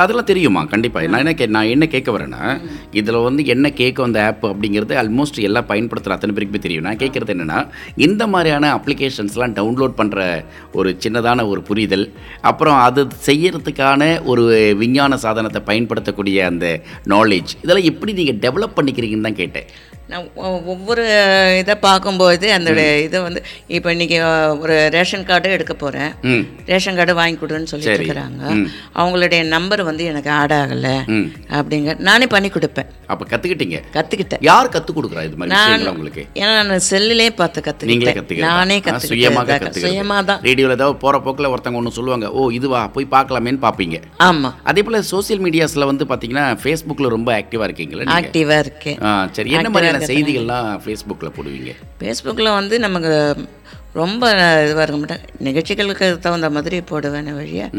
அதெல்லாம் தெரியுமா? கண்டிப்பாக நான் என்ன கே நான் என்ன கேட்க வரேன்னா இதில் வந்து என்ன கேட்கும் அந்த ஆப் அப்படிங்கிறது ஆல்மோஸ்ட் எல்லாம் பயன்படுத்துகிற அத்தனை பேருக்குமே தெரியும். நான் கேட்குறது என்னென்னா இந்த மாதிரியான அப்ளிகேஷன்ஸ்லாம் டவுன்லோட் பண்ணுற ஒரு சின்னதான ஒரு புரிதல் அப்புறம் அது செய்யறதுக்கான ஒரு விஞ்ஞான சாதனத்தை பயன்படுத்தக்கூடிய அந்த நாலேஜ் இதெல்லாம் எப்படி நீங்கள் டெவலப் பண்ணிக்கிறீங்கன்னு தான் கேட்டேன். நான் ஒவ்வொரு இதை பார்க்கும்போது அந்த இதை வந்து இப்போ இன்னைக்கு ஒரு ரேஷன் கார்டு எடுக்க போகிறேன் ரேஷன் கார்டு வாங்கி கொடுன்னு சொல்லிட்டு இருக்கிறாங்க. அவங்களுடைய நம்பர் வந்து எனக்கு ஆட் ஆகலை. அப்படிங்க நானே பண்ணி கொடுப்பேன். அப்போ கற்றுக்கிட்டீங்க கற்றுக்கிட்டேன் யார் கற்றுக் கொடுக்குறா இது மாதிரி உங்களுக்கு? ஏன்னா நான் செல்லுலே பார்த்து கற்றுக்கிட்டேன் நானே கற்றுக்கிட்டேன் சுயமாக தான். ரேடியோவில் ஏதாவது போகிற போக்கில் ஒருத்தவங்க ஒன்று சொல்லுவாங்க ஓ இதுவா போய் பார்க்கலாமேன்னு பார்ப்பீங்க. ஆமாம் அதே போல் சோஷியல் மீடியாஸில் வந்து பார்த்தீங்கன்னா ஃபேஸ்புக்கில் ரொம்ப ஆக்டிவாக இருக்கீங்களா? ஆக்டிவாக இருக்கேன். சரி. என்ன மாதிரியான செய்திகள்லாம் ஃபேஸ்புக்கில் போடுவீங்க? ஃபேஸ்புக்கில் வந்து நமக்கு ரொம்ப இதுவாக இருக்க மாட்டேன். நிகழ்ச்சிகளுக்கு தகுந்த மாதிரி போடுவேன் வழிய.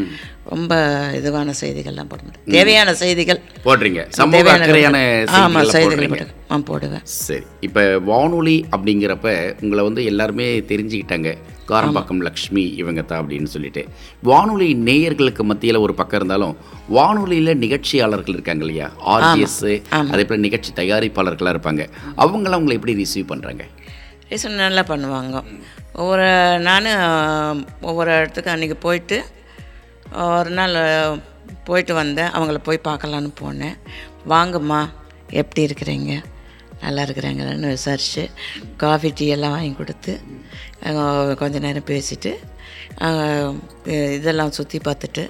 ரொம்ப இதுவான செய்திகள்லாம் போட மாட்டேன். தேவையான செய்திகள். போடுறீங்க. தேவையான ஆமாம் செய்திகளை. மட்டும் ஆ போடுவேன். சரி. இப்போ வானொலி அப்படிங்கிறப்ப உங்களை வந்து எல்லாருமே தெரிஞ்சுக்கிட்டாங்க. காரம்பாக்கம் லக்ஷ்மி இவங்க தான் அப்படின்னு சொல்லிட்டு. வானொலி நேயர்களுக்கு மத்தியில் ஒரு பக்கம் இருந்தாலும் வானொலியில் நிகழ்ச்சியாளர்கள் இருக்காங்க இல்லையா? ஆர்ஜிஎஸ் அதே போல் நிகழ்ச்சி தயாரிப்பாளர்களாக இருப்பாங்க. அவங்களாம் உங்களை எப்படி ரிசீவ் பண்ணுறாங்க ரீசன் நல்லா பண்ணுவாங்க. ஒவ்வொரு நான் ஒவ்வொரு இடத்துக்கு அன்றைக்கி போயிட்டு ஒரு நாள் போயிட்டு வந்தேன். அவங்கள போய் பார்க்கலான்னு போனேன். வாங்கம்மா எப்படி இருக்கிறீங்க? நல்லா இருக்கிறாங்கன்னு விசாரித்து காஃபி டீ எல்லாம் வாங்கி கொடுத்து கொஞ்ச நேரம் பேசிட்டு இதெல்லாம் சுற்றி பார்த்துட்டு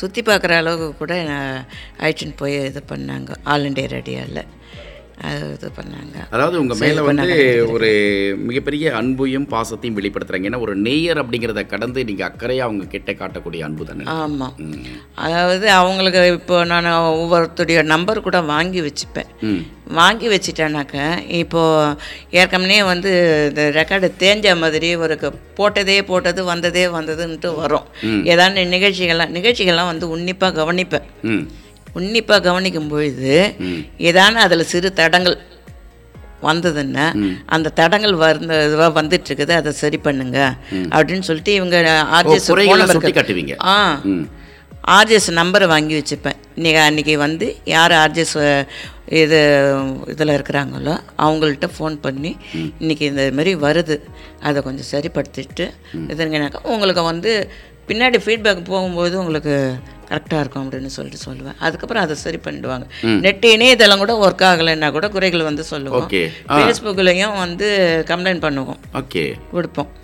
சுற்றி பார்க்குற அளவுக்கு கூட அழைச்சின்னு போய் இது பண்ணாங்க. ஆல் இண்டியா ரேடியோவில் இது பண்ணாங்க. அதாவது உங்க மேல வந்து ஒரு மிகப்பெரிய அன்பையும் பாசத்தையும் வெளிப்படுத்துறாங்க. ஏன்னா ஒரு நேயர் அப்படிங்கிறத கடந்து நீங்க அக்கறையா அவங்க கிட்ட காட்டக்கூடிய அன்பு தானே ஆமாம் அதாவது அவங்களுக்கு இப்போ நான் ஒவ்வொருத்தருடைய நம்பர் கூட வாங்கி வச்சுப்பேன். வாங்கி வச்சிட்டேனாக்க இப்போ ஏற்கனவே வந்து இந்த ரெக்கார்டு தேஞ்ச மாதிரி ஒரு போட்டதே போட்டது வந்ததே வந்ததுன்ட்டு வரும். ஏதாவது நிகழ்ச்சிகள்லாம் நிகழ்ச்சிகள்லாம் வந்து உன்னிப்பாக கவனிப்பேன். உன்னிப்பாக கவனிக்கும் பொழுது ஏதான அதில் சிறு தடங்கள் வந்ததுன்னா அந்த தடங்கள் வந்து இதுவாக வந்துட்டு இருக்குது அதை சரி பண்ணுங்க. அப்படின்னு சொல்லிட்டு இவங்க ஆர்ஜிஎஸ் ஆ. ஆர்ஜிஎஸ் நம்பரை வாங்கி வச்சுப்பேன். இன்னைக்கு அன்றைக்கி வந்து யார் ஆர்ஜிஎஸ் இது இதில் இருக்கிறாங்களோ அவங்கள்ட்ட ஃபோன் பண்ணி இன்னைக்கு இந்த மாதிரி வருது. அதை கொஞ்சம் சரிப்படுத்திட்டு இதுங்கனாக்கா உங்களுக்கு வந்து பின்னாடி ஃபீட்பேக் போகும்போது உங்களுக்கு கரெக்டாக இருக்கும் அப்படின்னு சொல்லிட்டு சொல்லுவேன். அதுக்கப்புறம் அதை சரி பண்ணிடுவாங்க. நெட் இணையதளம் கூட ஒர்க் ஆகலைன்னா கூட குறைகள் வந்து சொல்லுவோம். ஃபேஸ்புக்லேயும் வந்து கம்ப்ளைண்ட் பண்ணுவோம். ஓகே. கொடுப்போம்.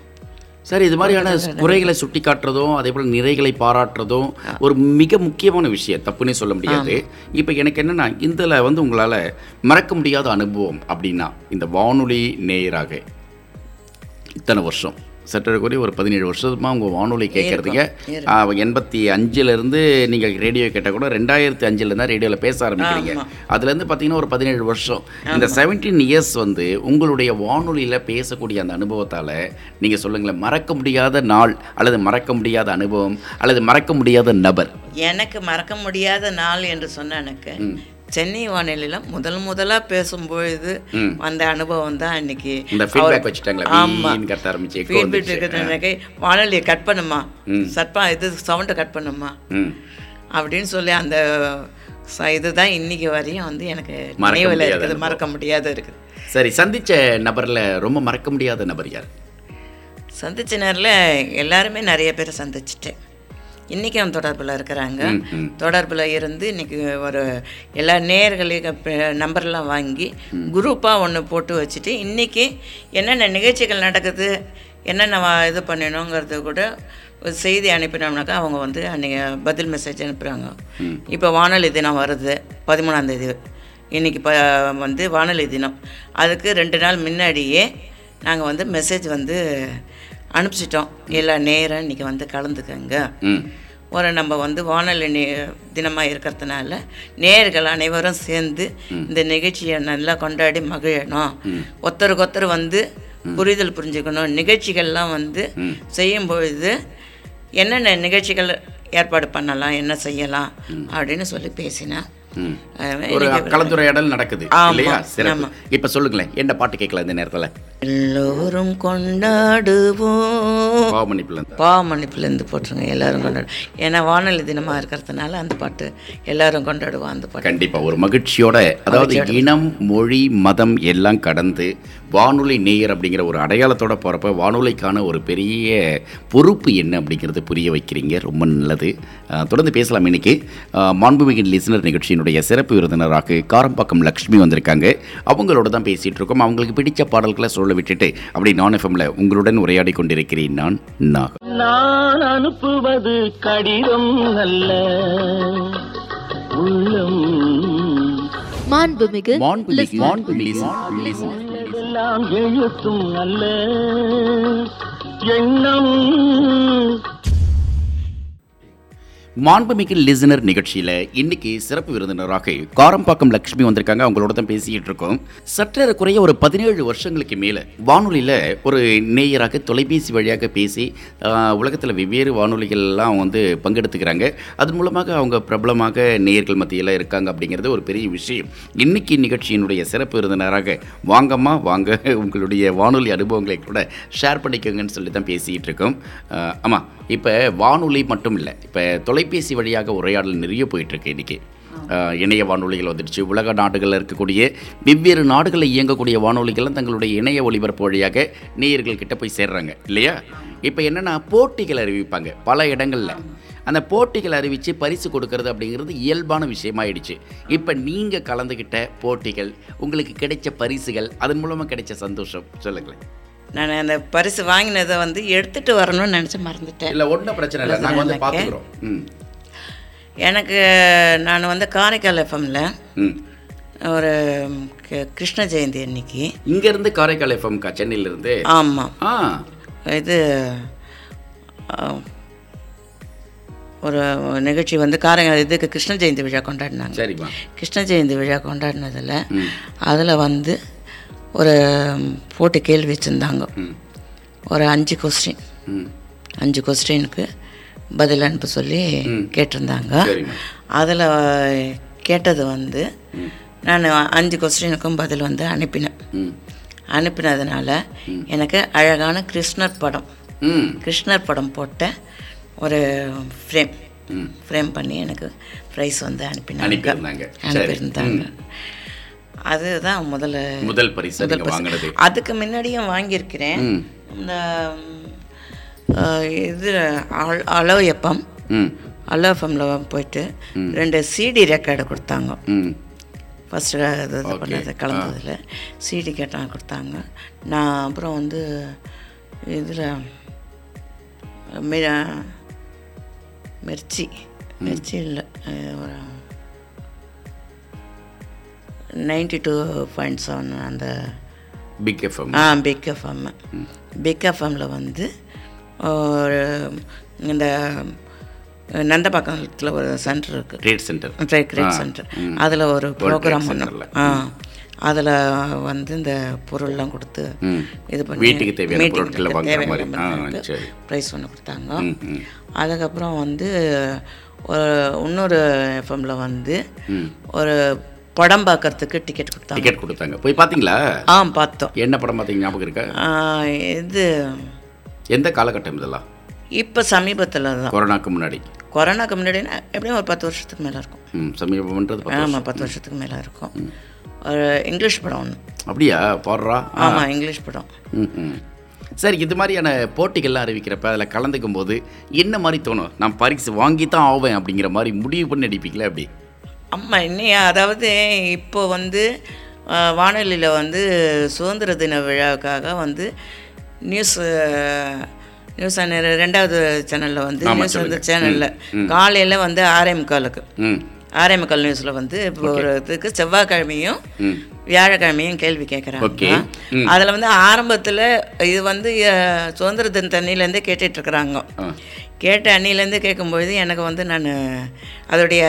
சரி இது மாதிரியான குறைகளை சுட்டி காட்டுறதும் அதே போல் நிறைகளை பாராட்டுறதும் ஒரு மிக முக்கியமான விஷயம். தப்புன்னே சொல்ல முடியாது. இப்போ எனக்கு என்னன்னா இதில் வந்து உங்களால் மறக்க முடியாத அனுபவம் அப்படின்னா இந்த வானொலி நேயராக இத்தனை வருஷம். சற்றக்குறைய ஒரு பதினேழு வருஷமா உங்கள் வானொலி கேட்குறதுக்கு எண்பத்தி அஞ்சுலேருந்து நீங்கள் ரேடியோ கேட்டால் கூட ரெண்டாயிரத்தி அஞ்சுல தான் ரேடியோவில் பேச ஆரம்பிக்கிறீங்க. அதுலேருந்து பார்த்தீங்கன்னா ஒரு பதினேழு வருஷம். இந்த செவன்டீன் இயர்ஸ் வந்து உங்களுடைய வானொலியில் பேசக்கூடிய அந்த அனுபவத்தால் நீங்கள் சொல்லுங்களேன் மறக்க முடியாத நாள் அல்லது மறக்க முடியாத அனுபவம் அல்லது மறக்க முடியாத நபர். எனக்கு மறக்க முடியாத நாள் என்று சொன்ன எனக்கு சென்னை வானிலையில் முதல் முதலாக பேசும்பொழுது வந்த அனுபவம் தான் இன்னைக்கு. இந்த ஃபீட்பேக். இருக்கிறதுனாக்கே வானொலியை கட் பண்ணுமா? சட்பா இது சவுண்டை கட் பண்ணுமா? அப்படின்னு சொல்லி அந்த இதுதான் இன்னைக்கு வரையும் வந்து எனக்கு மறக்க நினைவில் முடியாத இருக்குது. மறக்க முடியாத இருக்குது. சரி சந்திச்ச நபர்ல ரொம்ப மறக்க முடியாத நபர் யார்? சந்திச்ச நேரில் எல்லாருமே நிறைய பேர் சந்திச்சிட்டேன். இன்றைக்கும் தொடர்பில் இருக்கிறாங்க. தொடர்பில் இருந்து இன்னைக்கு ஒரு எல்லா நேர்களையும் நம்பர்லாம் வாங்கி குரூப்பாக ஒன்று போட்டு வச்சுட்டு இன்றைக்கி என்னென்ன நிகழ்ச்சிகள் நடக்குது என்னென்ன இது பண்ணணுங்கிறது கூட ஒரு செய்தி அனுப்பினோம்னாக்கா அவங்க வந்து அன்றைக்கி பதில் மெசேஜ் அனுப்புகிறாங்க இப்போ வானொலி தினம் வருது பதிமூணாம் தேதி. இன்றைக்கி ப வந்து வானொலி தினம். அதுக்கு ரெண்டு நாள் முன்னாடியே நாங்கள் வந்து மெசேஜ் வந்து அனுப்பிச்சிட்டோம். எல்லா நேரம் இன்றைக்கி வந்து கலந்துக்கங்க. ஒரு நம்ம வந்து வானொலி நே தினமாக இருக்கிறதுனால நேயர்கள் அனைவரும் சேர்ந்து இந்த நிகழ்ச்சியை நல்லா கொண்டாடி மகிழணும். ஒருத்தருக்கு ஒருத்தர் வந்து புரிதல் புரிஞ்சுக்கணும். நிகழ்ச்சிகள்லாம் வந்து செய்யும் பொழுது என்னென்ன நிகழ்ச்சிகள் ஏற்பாடு பண்ணலாம் என்ன செய்யலாம் அப்படின்னு சொல்லி பேசினேன். ஒரு கலந்துரையாடல் நடக்குது இல்லையா? சிறப்பு. இப்ப சொல்லுங்களேன் என்ன பாட்டு கேட்கலாம் இந்த நேரத்துல? எல்லோரும் கொண்டாடுவோம். பாவமன்னிப்புல இருந்து பாவமன்னிப்புலேருந்து போட்டுருங்க எல்லாரும் கொண்டாடு. ஏன்னா வானொலி தினமாக இருக்கிறதுனால அந்த பாட்டு எல்லாரும் கொண்டாடுவோம் அந்த பாட்டு. கண்டிப்பா ஒரு மகிழ்ச்சியோட அதாவது இனம் மொழி மதம் எல்லாம் கடந்து வானொலி நேயர் அப்படிங்கிற ஒரு அடையாளத்தோட போகிறப்ப வானொலிக்கான ஒரு பெரிய பொறுப்பு என்ன அப்படிங்கிறது புரிய வைக்கிறீங்க. ரொம்ப நல்லது. தொடர்ந்து பேசலாம் இன்னைக்கு. அஹ், மாண்புமிகு லிசனர் நிகழ்ச்சியினுடைய சிறப்பு விருந்தினராக காரம்பாக்கம் லக்ஷ்மி வந்திருக்காங்க. அவங்களோட தான் பேசிகிட்டு இருக்கோம். அவங்களுக்கு பிடிச்ச பாடல்களை சொல்ல விட்டுட்டு அப்படி நான் எஃப்எம்ல உங்களுடன் உரையாடி கொண்டிருக்கிறேன். நான் நாக. நான் அனுப்புவது கடிதம் அல்ல. உள்ளம் மாண்புமிகு எல்லாம் எழுத்தும் எண்ணம் மாண்புமிகு லிசனர் நிகழ்ச்சியில் இன்னைக்கு சிறப்பு விருந்தினராக காரம்பாக்கம் லக்ஷ்மி வந்திருக்காங்க. அவங்களோட தான் பேசிக்கிட்டு இருக்கோம். சற்றே குறைய ஒரு பதினேழு வருஷங்களுக்கு மேலே வானொலியில் ஒரு நேயராக தொலைபேசி வழியாக பேசி உலகத்தில் வெவ்வேறு வானொலிகள்லாம் அவங்க வந்து பங்கெடுத்துக்கிறாங்க. அதன் மூலமாக அவங்க பிரபலமாக நேயர்கள் மத்தியில் இருக்காங்க அப்படிங்கிறது ஒரு பெரிய விஷயம். இன்னைக்கு நிகழ்ச்சியினுடைய சிறப்பு விருந்தினராக வாங்கம்மா வாங்க. உங்களுடைய வானொலி அனுபவங்களை கூட ஷேர் பண்ணிக்கோங்கன்னு சொல்லி தான் பேசிகிட்டு இருக்கோம் ஆமா இப்போ வானொலி மட்டும் இல்லை இப்போ தொலைபேசி வழியாக உரையாடல் நிறைய போயிட்டுருக்கு இன்றைக்கி இணைய வானொலிகள் வந்துடுச்சு. உலக நாடுகளில் இருக்கக்கூடிய வெவ்வேறு நாடுகளில் இயங்கக்கூடிய வானொலிகளும் தங்களுடைய இணைய ஒளிபரப்பு வழியாக நேயர்கள் கிட்ட போய் சேர்றாங்க. இல்லையா? இப்போ என்னென்னா போட்டிகள் அறிவிப்பாங்க பல இடங்களில். அந்த போட்டிகள் அறிவித்து பரிசு கொடுக்கறது அப்படிங்கிறது இயல்பான விஷயமாயிடுச்சு. இப்போ நீங்கள் கலந்துக்கிட்ட போட்டிகள் உங்களுக்கு கிடைச்ச பரிசுகள் அதன் மூலமாக கிடைச்ச சந்தோஷம் சொல்லுங்களேன். நான் அந்த பரிசு வாங்கினதை வந்து எடுத்துட்டு வரணும்னு நினச்சி மறந்துட்டேன். இல்லை ஒன்றும் பிரச்சனை இல்லை. நாங்கள் வந்து பார்த்துக்குறோம் எனக்கு நான் வந்து காரைக்கால் எஃப்எம்ல ம். ஒரு கிருஷ்ண ஜெயந்தி அன்னைக்கு. இங்கேருந்து காரைக்கால் எஃப்எம்கா சென்னையிலேருந்து? ஆமாம் இது ஒரு நிகழ்ச்சி வந்து காரைக்கால் இதுக்கு கிருஷ்ண ஜெயந்தி விழா கொண்டாடினாங்க. கிருஷ்ண ஜெயந்தி விழா கொண்டாடினதில் அதில் வந்து ஒரு போட்டி கேள்வி வச்சுருந்தாங்க. ஒரு அஞ்சு கொஸ்டின் அஞ்சு கொஸ்டினுக்கு பதில் அனுப்ப சொல்லி கேட்டிருந்தாங்க. அதில் கேட்டது வந்து நான் அஞ்சு கொஸ்டினுக்கும் பதில் வந்து அனுப்பினேன். அனுப்பினதுனால எனக்கு அழகான கிருஷ்ணர் படம் கிருஷ்ணர் படம் போட்ட ஒரு ஃப்ரேம். ஃப்ரேம் பண்ணி எனக்கு ப்ரைஸ் வந்து அனுப்பினாங்க. அனுப்பியிருந்தாங்க. அதுதான் முதல்ல முதல் பரிசு முதல் வாங்கினது. அதுக்கு முன்னாடியும் வாங்கியிருக்கிறேன். இந்த இது அல்- எப்பம். அலோ எஃப்எம்மில் போயிட்டு ரெண்டு சிடி ரெக்கார்டு கொடுத்தாங்க. ஃபஸ்ட்டு இது இது பண்ணது கலந்ததில். சிடி கேட்டாங்க கொடுத்தாங்க. நான் அப்புறம் வந்து இதில் மிர்ச்சி. மிர்ச்சி இல்லை ஒரு நைன்டி டூ பாயிண்ட் செவன் அந்த பிக் எஃப்எம் ஆ பிக் எஃப்எம் பிக் எஃப்எம்மில் வந்து ஒரு இந்த நந்தபாக்கத்தில் ஒரு சென்டர் இருக்குது trade centre trade great centre அதில் ஒரு ப்ரோக்ராம் பண்ணோம் ஆ அதில் வந்து இந்த பொருள்லாம் கொடுத்து. இது பண்ணி வீட்டுக்கு தேவையான. ப்ரைஸ் ஒன்று கொடுத்தாங்க. அதுக்கப்புறம் வந்து ஒரு இன்னொரு எஃப்எம்மில் வந்து ஒரு படம் பார்க்கறதுக்கு டிக்கெட் கொடுத்தாங்க. டிக்கெட் கொடுத்தாங்க. போய் பார்த்தீங்களா? ஆ பார்த்தோம். என்ன படம் பார்த்தீங்க? ஞாபகம் இருக்கா? இது எந்த காலகட்டம் இதெல்லாம்? இப்போ சமீபத்தில் தான். கொரோனாக்கு முன்னாடி. கொரோனாக்கு முன்னாடினா எப்படியும் ஒரு பத்து வருஷத்துக்கு மேலே இருக்கும். ம் சமீபம்ன்றது. ஆமாம் பத்து வருஷத்துக்கு மேலே இருக்கும். ஒரு இங்கிலீஷ் படம் ஒன்று அப்படியா? போடுறா? ஆமாம் இங்கிலீஷ் படம். ம் ம். சரி இது மாதிரியான போட்டிகள்லாம் அறிவிக்கிறப்ப அதில் கலந்துக்கும் போது என்ன மாதிரி தோணும்? நான் பரிசு வாங்கி தான் ஆவேன் அப்படிங்கிற மாதிரி முடிவு பண்ணி அடிப்பீங்களே அப்படி ஆமாம் இன்னையா அதாவது இப்போ வந்து வானொலியில் வந்து சுதந்திர தின விழாவுக்காக வந்து நியூஸ் நியூஸ் ரெண்டாவது சேனலில் வந்து நியூஸ் வந்து. சேனலில் காலையில் வந்து ஆறே முக்காலுக்கு. முக்கால் நியூஸில் வந்து இப்போ ஒரு இதுக்கு செவ்வாய்க்கிழமையும் வியாழக்கிழமையும் கேள்வி கேட்குறாங்க. அதில் வந்து ஆரம்பத்தில் இது வந்து சுதந்திர தின தண்ணியிலேருந்தே கேட்டுட்ருக்குறாங்க கேட்ட அன்னிலேருந்து கேட்கும்பொழுது எனக்கு வந்து நான் அதோடைய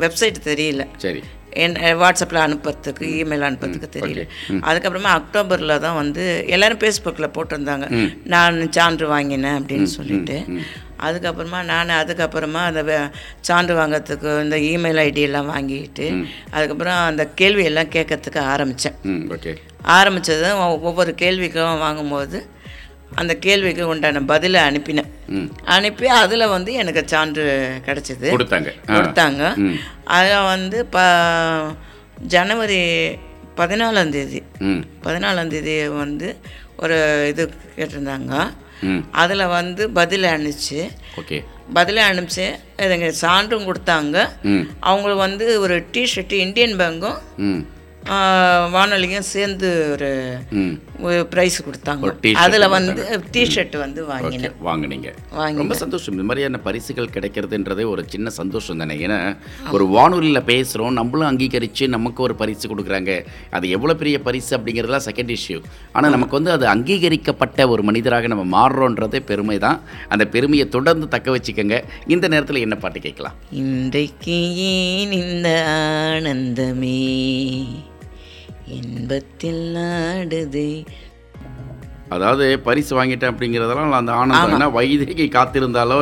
வெப்சைட் தெரியல. சரி. என் வாட்ஸ்அப்பில் அனுப்புறதுக்கு இமெயில் அனுப்புறதுக்கு தெரியல. அதுக்கப்புறமா அக்டோபரில் தான் வந்து எல்லாரும் ஃபேஸ்புக்கில் போட்டிருந்தாங்க. நான் சான்று வாங்கினேன் அப்படின்னு சொல்லிட்டு. அதுக்கப்புறமா நான் அதுக்கப்புறமா அந்த சான்று வாங்கிறதுக்கு இந்த இமெயில் ஐடி எல்லாம் வாங்கிட்டு அதுக்கப்புறம் அந்த கேள்வி எல்லாம் கேட்கறதுக்கு ஆரம்பித்தேன் ஆரம்பித்ததும் ஒவ்வொரு கேள்விக்கும் வாங்கும்போது அந்த கேள்விக்கு உண்டான பதிலை அனுப்பினேன். அனுப்பி அதில் வந்து எனக்கு சான்று கிடச்சிது. கொடுத்தாங்க. கொடுத்தாங்க. அதில் வந்து ப ஜனவரி பதினாலாம் தேதி. ம். பதினாலாம் தேதி வந்து ஒரு இது கேட்டிருந்தாங்க. அதில் வந்து பதில் அனுப்பிச்சு. ஓகே. பதில் அனுப்பிச்சு இதுங்க சான்றும் கொடுத்தாங்க. அவங்களுக்கு வந்து ஒரு டிஷர்ட்டு இந்தியன் பேங்க்கும் ம். வானொலியும் சேர்ந்து ஒரு ப்ரைஸ் கொடுத்தாங்க. அதில் வந்து டிஷர்ட் வந்து வாங்கினேன். வாங்குனீங்க. ரொம்ப சந்தோஷம். இந்த மாதிரியான பரிசுகள் கிடைக்கிறதுன்றதே ஒரு சின்ன சந்தோஷம் தானே. ஏன்னா ஒரு வானொலியில் பேசுகிறோம் நம்மளும் அங்கீகரித்து நமக்கு ஒரு பரிசு கொடுக்குறாங்க. அது எவ்வளோ பெரிய பரிசு அப்படிங்கிறதுலாம் செகண்ட் இஷ்யூ ஆனால் நமக்கு வந்து அது அங்கீகரிக்கப்பட்ட ஒரு மனிதராக நம்ம மாறுறோன்றதே பெருமை தான். அந்த பெருமையை தொடர்ந்து தக்க வச்சுக்கோங்க. இந்த நேரத்தில் என்ன பாட்டு கேட்கலாம்? இன்றைக்கு ஏன் இந்த ஆனந்தமே? இன்பத்தில் ஆடுதே அதாவது பரிசு வாங்கிட்டேன் அப்படிங்கிறதெல்லாம் அந்த ஆனந்தம். என்ன வைதேகி காத்திருந்தாலோ.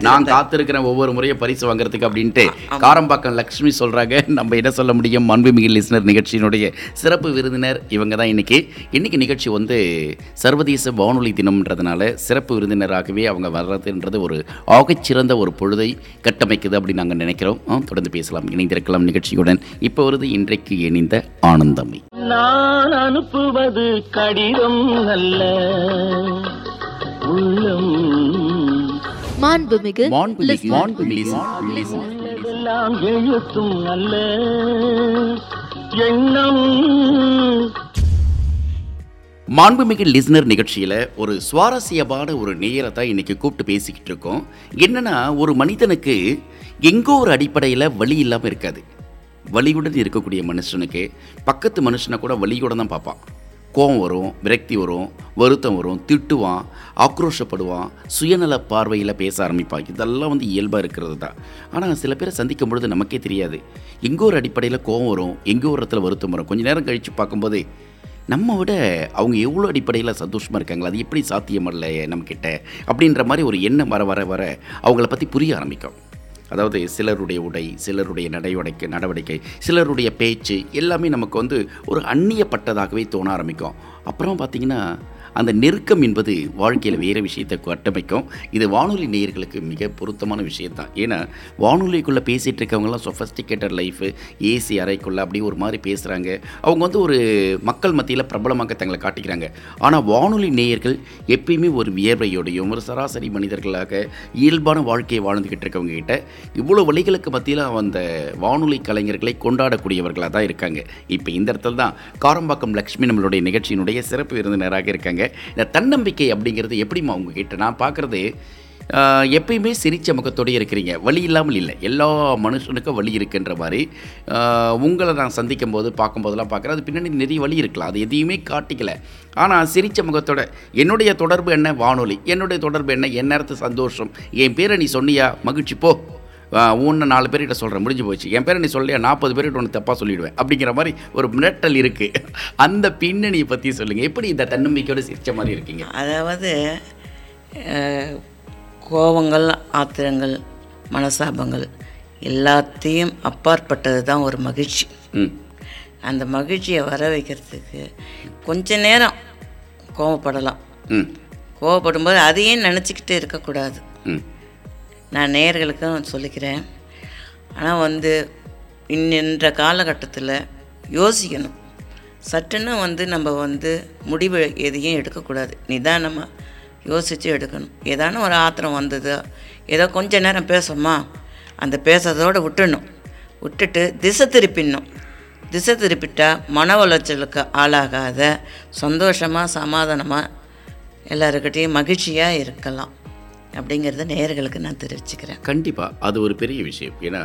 நான் காத்திருக்கிறேன் ஒவ்வொரு முறையும் பரிசு வாங்குறதுக்கு அப்படின்ட்டு. காரம்பாக்கம் லக்ஷ்மி சொல்றாங்க. நம்ம என்ன சொல்ல முடியும்? அன்புமிகு லிஸ்னர் நிகழ்ச்சியினுடைய சிறப்பு விருந்தினர் இவங்க தான் இன்னைக்கு. இன்னைக்கு நிகழ்ச்சி வந்து சர்வதேச வானொலி தினம்ன்றதுனால சிறப்பு விருந்தினராகவே அவங்க வர்றதுன்றது ஒரு ஆகச்சிறந்த ஒரு பொழுதை கட்டமைக்குது அப்படின்னு நாங்கள் நினைக்கிறோம். தொடர்ந்து பேசலாம். இணைந்திருக்கலாம் நிகழ்ச்சியுடன். இப்போ வருது இன்றைக்கு இணைந்த ஆனந்தமே. நான் அனுப்புவது கடிதம் அல்ல. உள்ளம் மாண்புமிகு உள்ளதெல்லாம் எழுத்தும் அல்ல. எண்ணம். மாண்புமிகு லிஸ்னர் நிகழ்ச்சியில் ஒரு சுவாரஸ்யமான ஒரு நேயரை தான் இன்னைக்கு கூப்பிட்டு பேசிக்கிட்டு இருக்கோம். என்னன்னா ஒரு மனிதனுக்கு எங்கோ ஒரு அடிப்படையில் வழி இல்லாமல் இருக்காது. வலியுடன் இருக்கக்கூடிய மனுஷனுக்கு பக்கத்து மனுஷனை கூட வலியோட தான் பார்ப்பான். கோவம் வரும் விரக்தி வரும் வருத்தம் வரும் திட்டுவான் ஆக்ரோஷப்படுவான் சுயநல பார்வையில் பேச ஆரம்பிப்பான். இதெல்லாம் வந்து இயல்பாக இருக்கிறது தான். ஆனால் சில பேரை சந்திக்கும் பொழுது நமக்கே தெரியாது. எங்கோ ஒரு அடிப்படையில் கோவம் வரும் எங்கோ ஒரு இடத்துல வருத்தம் வரும். கொஞ்ச நேரம் கழித்து பார்க்கும்போது நம்ம விட அவங்க எவ்வளோ அடிப்படையில் சந்தோஷமாக இருக்காங்களா? அது எப்படி சாத்தியமில்லையே நம்மக்கிட்ட? அப்படின்ற மாதிரி ஒரு எண்ணம் வர வர வர அவங்கள பற்றி புரிய ஆரம்பிக்கும். அதாவது சிலருடைய உடை சிலருடைய நடவடிக்கை நடவடிக்கை சிலருடைய பேச்சு எல்லாமே நமக்கு வந்து ஒரு அந்நியப்பட்டதாகவே தோண ஆரம்பிக்கும். அப்புறம் பார்த்திங்கன்னா அந்த நெருக்கம் என்பது வாழ்க்கையில் வேறு விஷயத்தை கட்டமைக்கும். இது வானொலி நேயர்களுக்கு மிக பொருத்தமான விஷயம்தான். ஏன்னா வானொலிக்குள்ளே பேசிகிட்டு இருக்கவங்களாம் சொஃபஸ்டிகேட்டட் லைஃபு ஏசி அறைக்குள்ளே அப்படி ஒரு மாதிரி பேசுகிறாங்க அவங்க வந்து ஒரு மக்கள் மத்தியில் பிரபலமாக தங்களை காட்டிக்கிறாங்க. ஆனால் வானொலி நேயர்கள் எப்பயுமே ஒரு வியர்வையோடையும் ஒரு சராசரி மனிதர்களாக இயல்பான வாழ்க்கையை வாழ்ந்துக்கிட்டு இருக்கவங்க கிட்ட இவ்வளோ வழிகளுக்கு மத்தியில் அந்த வானொலி கலைஞர்களை கொண்டாடக்கூடியவர்களாக தான் இருக்காங்க. இப்போ இந்த இடத்துல தான் காரம்பாக்கம் லக்ஷ்மி நம்மளுடைய நிகழ்ச்சியினுடைய சிறப்பு விருந்தினராக இருக்காங்க. இந்த தன்னம்பிக்கை அப்படிங்கிறது எப்படிம்மா உங்ககிட்ட? நான் பார்க்குறது எப்பயுமே சிரித்த முகத்தோடயே இருக்கிறீங்க. வழி இல்லாமல் இல்லை. எல்லா மனுஷனுக்கும் வழி இருக்குன்ற மாதிரி உங்களை நான் சந்திக்கும் போது பார்க்கும்போதெல்லாம் பார்க்குறேன். அது பின்னாடி நிறைய வழி இருக்கலாம் அது எதையுமே காட்டிக்கல. ஆனால் சிரித்த முகத்தோட என்னுடைய தொடர்பு என்ன? வானொலி. என்னுடைய தொடர்பு என்ன? என் நேரத்து சந்தோஷம். என் பேரை நீ சொன்னியா? மகிழ்ச்சி போ. ஒன்று நாலு பேர்கிட்ட சொல்கிறேன் முடிஞ்சு போச்சு. என் பேரை நீ சொல்லியா நாற்பது பேர்கிட்ட ஒன்று தப்பாக சொல்லிடுவேன். அப்படிங்கிற மாதிரி ஒரு மிரட்டல் இருக்குது அந்த பின்னணியை பற்றி சொல்லுங்கள் எப்படி இந்த தன்னம்பிக்கையோட சிரிச்ச மாதிரி இருக்கீங்க? அதாவது கோபங்கள் ஆத்திரங்கள் மனசாபங்கள் எல்லாத்தையும் அப்பாற்பட்டது தான் ஒரு மகிழ்ச்சி. அந்த மகிழ்ச்சியை வர வைக்கிறதுக்கு கொஞ்ச நேரம் கோவப்படலாம் ம். கோவப்படும்போது அதையே நினச்சிக்கிட்டு இருக்கக்கூடாது. ம். நான் நேயர்களுக்கும் சொல்லிக்கிறேன். ஆனால் வந்து இன்னின்ற காலகட்டத்தில் யோசிக்கணும். சட்டுன்னு வந்து நம்ம வந்து முடிவு எதையும் எடுக்கக்கூடாது. நிதானமாக யோசித்து எடுக்கணும். ஏதான ஒரு ஆத்திரம் வந்தது ஏதோ கொஞ்ச நேரம் பேசுமா? அந்த பேசுறதோடு விட்டுணும். விட்டுட்டு திசை திருப்பிடணும் திசை திருப்பிட்டால் மன உளைச்சலுக்கு ஆளாகாத சந்தோஷமாக சமாதானமாக எல்லாருக்கிட்டேயும் மகிழ்ச்சியாக இருக்கலாம். அப்படிங்கிறத நேயர்களுக்கு நான் தெரிவிச்சுக்கிறேன். கண்டிப்பாக அது ஒரு பெரிய விஷயம். ஏன்னா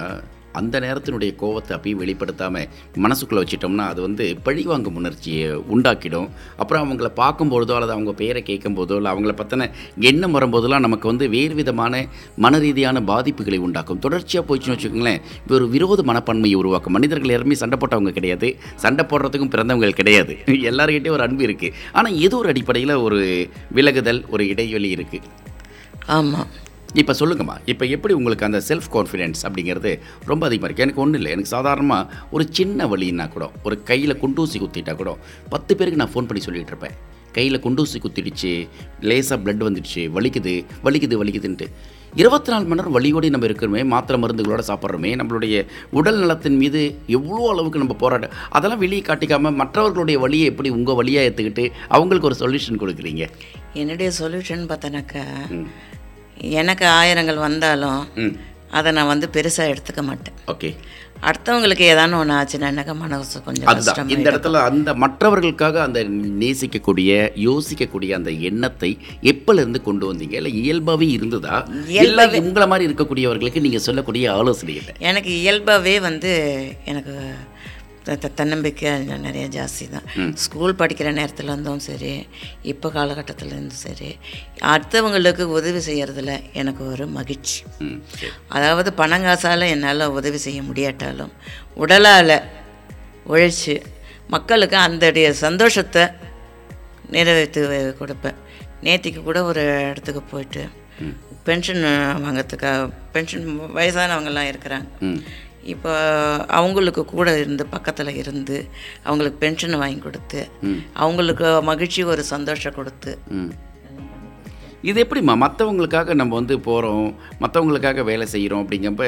அந்த நேரத்தினுடைய கோவத்தை அப்பயும் வெளிப்படுத்தாமல் மனசுக்குள்ளே வச்சிட்டோம்னா அது வந்து பழிவாங்கும் உணர்ச்சியை உண்டாக்கிடும். அப்புறம் அவங்கள பார்க்கும்பொழுதோ அல்லது அவங்க பேரை கேட்கும்போதோ இல்லை அவங்கள பற்றின எண்ணம் வரும்போதெல்லாம் நமக்கு வந்து வேறு விதமான மன ரீதியான பாதிப்புகளை உண்டாக்கும். தொடர்ச்சியாக போச்சுன்னு வச்சுக்கோங்களேன் இப்போ ஒரு விரோத மனப்பான்மையை உருவாக்கும். மனிதர்கள் யாருமே சண்டை போட்டவங்க கிடையாது. சண்டை போடுறதுக்கும் பிறந்தவங்க கிடையாது. எல்லாருக்கிட்டே ஒரு அன்பு இருக்குது ஆனால் ஏதோ ஒரு அடிப்படையில் ஒரு விலகுதல் ஒரு இடைவெளி இருக்குது ஆமாம் இப்போ சொல்லுங்கம்மா இப்போ எப்படி உங்களுக்கு அந்த செல்ஃப் கான்ஃபிடென்ஸ் அப்படிங்கிறது ரொம்ப அதிகமாக இருக்குது எனக்கு ஒன்றும் இல்லை எனக்கு சாதாரணமாக ஒரு சின்ன வலின்னா கூட ஒரு கையில் குண்டூசி குத்திட்டா கூட பத்து பேருக்கு நான் ஃபோன் பண்ணி சொல்லிகிட்டு இருப்பேன். கையில் குண்டூசி குத்திடுச்சு லேசாக பிளட் வந்துடுச்சு வலிக்குது வலிக்குது வலிக்குதுன்ட்டு. இருபத்தி நாலு மணி நேரம் வலியோடு நம்ம இருக்கிறோமே மாத்திரை மருந்துகளோட சாப்பிட்றோமே நம்மளுடைய உடல் நலத்தின் மீது எவ்வளோ அளவுக்கு நம்ம போராட அதெல்லாம் வெளியே காட்டிக்காமல் மற்றவர்களுடைய வழியை எப்படி உங்கள் வழியாக ஏற்றுக்கிட்டு அவங்களுக்கு ஒரு சொல்யூஷன் கொடுக்குறீங்க? என்னுடைய சொல்யூஷன் பார்த்தனாக்கா எனக்கு ஆயிரங்கள் வந்தாலும் அதை நான் வந்து பெருசாக எடுத்துக்க மாட்டேன். ஓகே. அடுத்தவங்களுக்கு ஏதானு ஒன்று ஆச்சுன்னாக்கா மனசு கொஞ்சம் அதுதான். கஷ்டம் இந்த இடத்துல அந்த மற்றவர்களுக்காக அந்த நேசிக்கக்கூடிய யோசிக்கக்கூடிய அந்த எண்ணத்தை எப்பல இருந்து கொண்டு வந்தீங்க? இல்ல இயல்பாவே இருந்ததா? இல்ல உங்களை மாதிரி இருக்கக்கூடியவர்களுக்கு நீங்க சொல்லக்கூடிய ஆலோசனை இல்லை எனக்கு இயல்பாகவே வந்து எனக்கு த- தன்னம்பிக்கை நிறைய ஜாஸ்தி தான். ஸ்கூல் படிக்கிற நேரத்தில் இருந்தும் சரி இப்போ காலகட்டத்தில் இருந்தும் சரி அடுத்தவங்களுக்கு உதவி செய்கிறதுல எனக்கு ஒரு மகிழ்ச்சி. அதாவது பணங்காசால் என்னால் உதவி செய்ய முடியாட்டாலும் உடலால் உழைச்சி மக்களுக்கு அந்த சந்தோஷத்தை நிறைவேற்றி கொடுப்பேன். நேத்திக்கு கூட ஒரு இடத்துக்கு போயிட்டு பென்ஷன் வாங்கிறதுக்காக பென்ஷன் வயசானவங்கெல்லாம் இருக்கிறாங்க. இப்போ அவங்களுக்கு கூட இருந்து பக்கத்தில் இருந்து அவங்களுக்கு பென்ஷன் வாங்கி கொடுத்து அவங்களுக்கு மகிழ்ச்சி ஒரு சந்தோஷம் கொடுத்து. இது எப்படிம்மா? மற்றவங்களுக்காக நம்ம வந்து போகிறோம் மற்றவங்களுக்காக வேலை செய்கிறோம் அப்படிங்கப்ப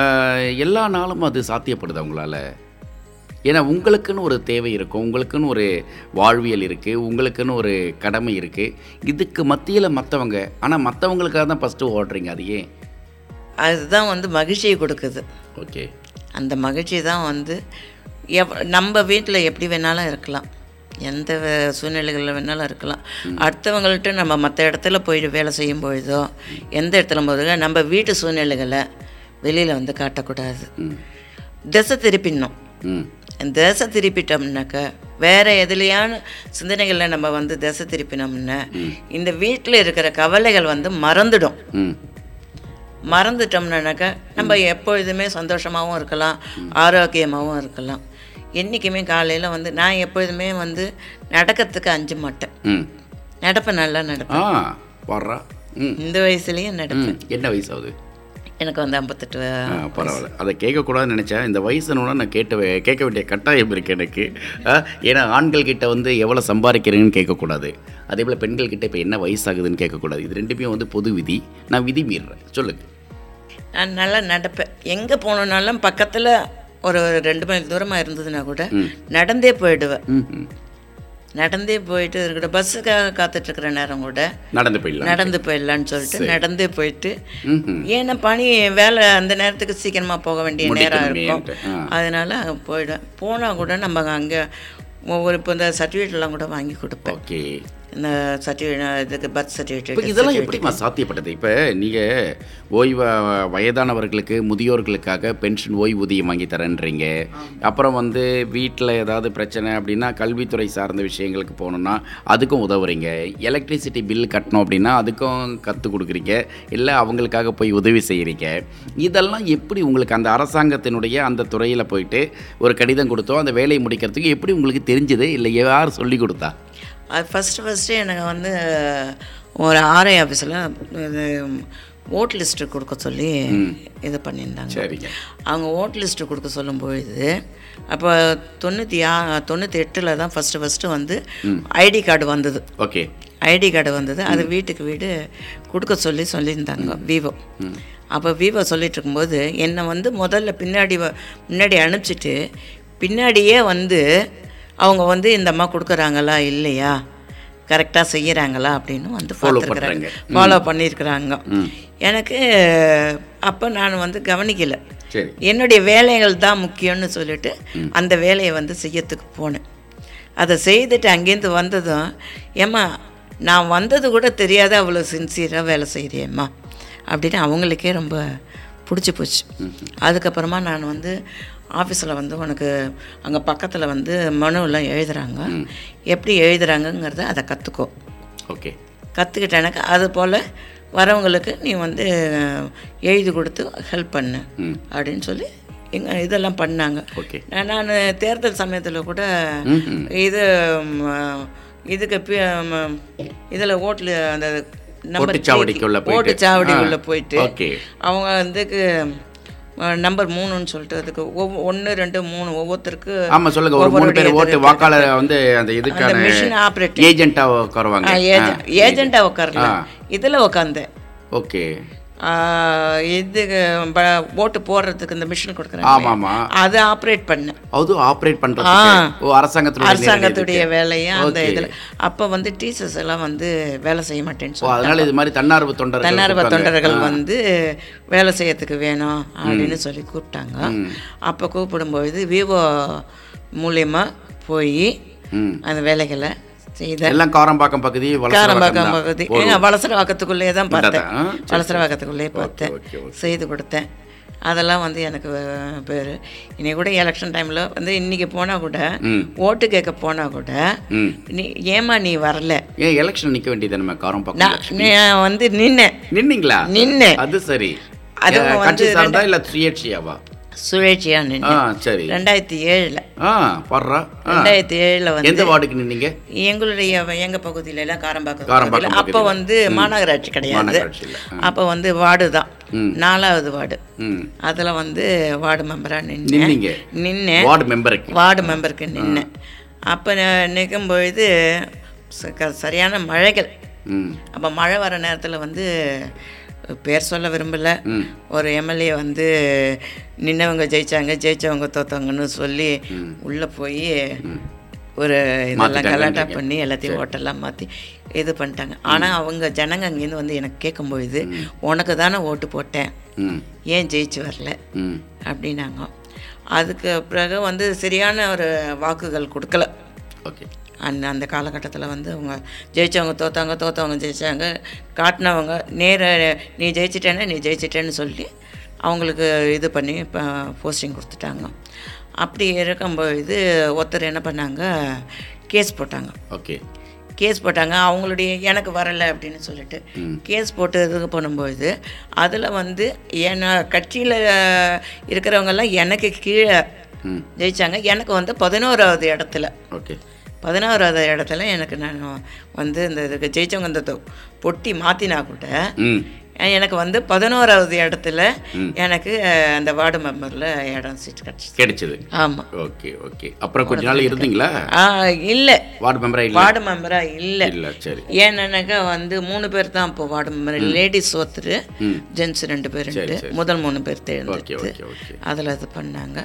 ஆஹ், எல்லா நாளும் அது சாத்தியப்படுது அவங்களால ஏன்னா உங்களுக்குன்னு ஒரு தேவை இருக்கும் உங்களுக்குன்னு ஒரு வாழ்வியல் இருக்குது உங்களுக்குன்னு ஒரு கடமை இருக்குது இதுக்கு மத்தியில் மற்றவங்க ஆனால் மற்றவங்களுக்காக தான் ஃபஸ்ட்டு ஓடுறீங்க அது ஏன்? அதுதான் வந்து மகிழ்ச்சியை கொடுக்குது. ஓகே. அந்த மகிழ்ச்சி தான் வந்து எவ் நம்ம வீட்டில் எப்படி வேணாலும் இருக்கலாம். எந்த சூழ்நிலைகளில் வேணாலும் இருக்கலாம். அடுத்தவங்கள்ட்ட நம்ம மற்ற இடத்துல போய் வேலை செய்யும் பொழுதோ எந்த இடத்துல போதோ நம்ம வீட்டு சூழ்நிலைகளை வெளியில் வந்து காட்டக்கூடாது. திசை திருப்பிடணும். திசை திருப்பிட்டோம்னாக்கா வேற எதுலையான சிந்தனைகளில் நம்ம வந்து திசை திருப்பினோம்னா இந்த வீட்டில் இருக்கிற கவலைகள் வந்து மறந்துடும். மறந்துட்டோம்னாக்கா நம்ம எப்பொழுதுமே சந்தோஷமாகவும் இருக்கலாம் ஆரோக்கியமாகவும் இருக்கலாம். என்றைக்குமே காலையில் வந்து நான் எப்பொழுதுமே வந்து நடக்கிறதுக்கு அஞ்ச மாட்டேன். நடப்பேன் நல்லா நடப்பேன். இந்த வயசுலேயும் நடப்பேன். என்ன வயசு ஆகுது? எனக்கு வந்து ஐம்பத்தெட்டு பரவாயில்ல. அதை கேட்கக்கூடாதுன்னு நினச்சேன். இந்த வயசுனோட நான் கேட்ட கேட்க வேண்டிய கட்டாயம் இருக்குது எனக்கு. ஏன்னா ஆண்கள் கிட்ட வந்து எவ்வளோ சம்பாதிக்கிறீங்கன்னு கேட்கக்கூடாது. அதே போல் பெண்கள் கிட்ட இப்போ என்ன வயசாகுதுன்னு கேட்கக்கூடாது. இது ரெண்டுமே வந்து பொது விதி. நான் விதி மீறுறேன். சொல்லுங்க. நான் நல்லா நடப்பேன். எங்கே போகணுன்னாலும் பக்கத்தில் ஒரு ரெண்டு மைல் தூரமாக இருந்ததுன்னா கூட நடந்தே போயிடுவேன். நடந்தே போயிட்டு இருக்கிற பஸ்ஸுக்காக காத்துட்ருக்கிற நேரம் கூட நடந்து போயிடலாம். நடந்து போயிடலான்னு சொல்லிட்டு நடந்தே போயிட்டு ஏன்னா பணி வேலை அந்த நேரத்துக்கு சீக்கிரமாக போக வேண்டிய நேரம் இருக்கும். அதனால அங்க போயிடுவேன். போனால் கூட நம்ம அங்கே ஒவ்வொரு இப்போ இந்த சர்டிஃபிகேட்லாம் கூட வாங்கி கொடுப்பேன். ஓகே. இந்த சர்டிஃபிகேட் இதுக்கு பர்த் சர்டிஃபிகேட் இதெல்லாம் எப்படிம்மா சாத்தியப்பட்டது? இப்போ நீங்கள் ஓய்வு வயதானவர்களுக்கு முதியோர்களுக்காக பென்ஷன் ஓய்வூதியம் வாங்கி தரேன்றீங்க. அப்புறம் வந்து வீட்டில் ஏதாவது பிரச்சனை அப்படின்னா கல்வித்துறை சார்ந்த விஷயங்களுக்கு போகணுன்னா அதுக்கும் உதவுறீங்க. எலக்ட்ரிசிட்டி பில் கட்டணும் அப்படின்னா அதுக்கும் கற்றுக் கொடுக்குறீங்க. இல்லை அவங்களுக்காக போய் உதவி செய்கிறீங்க இதெல்லாம் எப்படி உங்களுக்கு அந்த அரசாங்கத்தினுடைய அந்த துறையில் போயிட்டு ஒரு கடிதம் கொடுத்தோம் அந்த வேலையை முடிக்கிறதுக்கு எப்படி உங்களுக்கு தெரிஞ்சது? இல்லை யார் சொல்லி கொடுத்தா? அது ஃபஸ்ட்டு ஃபஸ்ட்டு எனக்கு வந்து ஒரு ஆர்ஐ ஆஃபீஸில் இது ஓட் லிஸ்ட்டு கொடுக்க சொல்லி இது பண்ணியிருந்தாங்க. அவங்க ஓட் லிஸ்ட்டு கொடுக்க சொல்லும்பொழுது அப்போ தொண்ணூற்றி ஆ தொண்ணூற்றி எட்டில் தான் ஃபஸ்ட்டு ஃபஸ்ட்டு வந்து ஐடி கார்டு வந்தது. ஓகே. ஐடி கார்டு வந்தது. அது வீட்டுக்கு வீடு கொடுக்க சொல்லி சொல்லியிருந்தாங்க விவோ. அப்போ விவோ சொல்லிட்டு இருக்கும்போது என்னை வந்து முதல்ல பின்னாடி முன்னாடி அனுப்பிச்சிட்டு பின்னாடியே வந்து அவங்க வந்து இந்த அம்மா கொடுக்குறாங்களா இல்லையா? கரெக்டாக செய்கிறாங்களா அப்படின்னு வந்து பார்த்துருக்குறாங்க. ஃபாலோ பண்ணியிருக்கிறாங்க எனக்கு அப்போ நான் வந்து கவனிக்கலை. என்னுடைய வேலைகள் தான் முக்கியம்னு சொல்லிட்டு அந்த வேலையை வந்து செய்யறதுக்கு போனேன். அதை செய்துட்டு அங்கேருந்து வந்ததும் ஏம்மா நான் வந்தது கூட தெரியாத அவ்வளோ சின்சியராக வேலை செய்கிறியம்மா அப்படின்னு அவங்களுக்கே ரொம்ப பிடிச்சி போச்சு. அதுக்கப்புறமா நான் வந்து ஆஃபீஸில் வந்து உனக்கு அங்கே பக்கத்தில் வந்து மனுவெல்லாம் எழுதுகிறாங்க எப்படி எழுதுறாங்கங்கிறத அதை கற்றுக்கோ ஓகே. கற்றுக்கிட்டேனாக்கா அது போல் வரவங்களுக்கு நீ வந்து எழுதி கொடுத்து ஹெல்ப் பண்ணு அப்படின்னு சொல்லி எங்க இதெல்லாம் பண்ணாங்க. ஓகே. நான் தேர்தல் சமயத்தில் கூட இது இதுக்கு இதில் ஓட்டில் அந்த நம்பர் ஓட்டுச்சாவடிக்குள்ள போயிட்டு. அவங்க வந்துக்கு நம்பர் மூணுன்னு சொல்லிட்டு அதுக்கு ஒன்று ரெண்டு மூணு ஒவ்வொருத்தருக்கு ஆமா சொல்லுங்க. ஒரு மூணு பேர் ஓட்டு வாக்காளர் வந்து அந்த இதுக்கான machine operator. ஏஜென்ட்டா உட்காருவாங்க ஏஜெண்டாக உட்காரல ஆ. இதில் உட்காந்தேன் ஓகே. இது ஓட்டு போடுறதுக்கு இந்த மிஷின் கொடுக்குறாங்க அதை ஆப்ரேட் பண்ணேன் அது ஆபரேட் ஓ அரசாங்கத்துடைய அரசாங்கத்துடைய. வேலையை அந்த. இதில் அப்போ வந்து டீச்சர்ஸ் எல்லாம் வந்து வேலை செய்ய மாட்டேன்னு அதனால இது மாதிரி தன்னார்வ தொண்டர்கள் தன்னார்வ. தொண்டர்கள். வந்து வேலை செய்யறதுக்கு வேணும் அப்படின்னு சொல்லி கூப்பிட்டாங்க அப்போ கூப்பிடும்பொழுது விவோ மூலியமா போய். அந்த வேலைகளை செய்த எல்லாம் காரம்பாக்கம் பகுதி காரம்பாக்கம் பகுதி. வளசரவாக்கத்துக்குள்ளேயே தான் பார்த்தேன். வளசரவாக்கத்துக்குள்ளேயே பார்த்தேன். செய்து கொடுத்தேன். அதெல்லாம் வந்து எனக்கு பேர். இனி கூட எலெக்ஷன் டைமில் வந்து இன்னைக்கு போனால் கூட. ஓட்டு கேட்க போனால் கூட. நீ ஏமா நீ வரல? ஏன் எலெக்ஷன் நிக்க வேண்டியது நம்ம காரம்பாக்கம் நான் வந்து நின்னேன். நின்னீங்களா? நின்னேன். அது சரி. அது ஏ, வந்து கட்சி சார்ந்தா இல்ல சுயேட்சையாவா? சுழற்சியாக நின்னேன். சரி. ரெண்டாயிரத்தி ஏழில். ஆ பாடுறா. ரெண்டாயிரத்தி ஏழில் வந்து எந்த வார்டுக்கு நின்னீங்க? எங்களுடைய எங்க பகுதியில. எல்லாம் காரம்பாக்கம். அப்போ வந்து மாநகராட்சி கிடையாது. அப்போ வந்து வார்டு தான் நாலாவது வார்டு. அதில் வந்து வார்டு மெம்பராக நின்னீங்க? நின்னேன். வார்டு மெம்பருக்கு. வார்டு மெம்பருக்கு நின்னேன். அப்போ நிற்கும் பொழுது சரியான மழைகள். அப்போ மழை வர நேரத்தில் வந்து பேர் சொல்ல விரும்பல. ஒரு எம்எல்ஏ வந்து நின்னவங்க ஜெயிச்சாங்க ஜெயிச்சவங்க தோத்தவங்கன்னு சொல்லி உள்ளே போய் ஒரு இதெல்லாம். கலாட்டா பண்ணி எல்லாத்தையும் ஓட்டெல்லாம் மாற்றி இது பண்ணிட்டாங்க. ஆனால் அவங்க ஜனங்க அங்கேருந்து வந்து எனக்கு கேட்கும்பொழுது உனக்கு தானே ஓட்டு போட்டேன். ஏன் ஜெயிச்சு வரல? அப்படின்னாங்க. அதுக்கு பிறகு வந்து சரியான ஒரு வாக்குகள் கொடுக்கல. ஓகே. அந்த அந்த காலகட்டத்தில் வந்து அவங்க ஜெயிச்சவங்க தோத்தாங்க தோத்தவங்க ஜெயிச்சாங்க. காட்டினவங்க நேர நீ ஜெயிச்சிட்டேன்னா நீ ஜெயிச்சிட்டேன்னு சொல்லி அவங்களுக்கு இது பண்ணி இப்போ போஸ்டிங் கொடுத்துட்டாங்க. அப்படி இருக்கும்பொழுது ஒருத்தர் என்ன பண்ணாங்க? கேஸ் போட்டாங்க. ஓகே கேஸ் போட்டாங்க. அவங்களுடைய எனக்கு வரலை அப்படின்னு சொல்லிட்டு கேஸ் போட்டு இது பண்ணும்பொழுது அதில் வந்து ஏன்னா கட்சியில் இருக்கிறவங்கெல்லாம் எனக்கு கீழே ஜெயிச்சாங்க. எனக்கு வந்து பதினோராவது இடத்துல ஓகே பதினாறாவது இடத்துல எனக்கு நான் வந்து இந்த இதுக்கு ஜெயிச்சவங்க இந்த தொ- பொட்டி மாற்றினா கூட எனக்கு வந்து பதினோராவது இடத்துல எனக்கு அந்த வார்டு மெம்பரில் இடம் சீட் கிடச்சிச்சு. கிடைச்சது. ஆமாம் ஓகே ஓகே. அப்புறம் கொஞ்ச நாள் இருந்தீங்களா? இல்லை. வார்டு மெம்பரா இல்ல? வார்டு மெம்பராக இல்லை. இல்ல சரி. ஏன்னாக்கா வந்து மூணு பேர் தான் இப்போ வார்டு மெம்பர். லேடிஸ் ஒருத்தர் ஜென்ஸ் ரெண்டு பேர் சரி. முதல் மூணு பேர் தேர்ந்தெடுத்து அதில் இது பண்ணாங்க.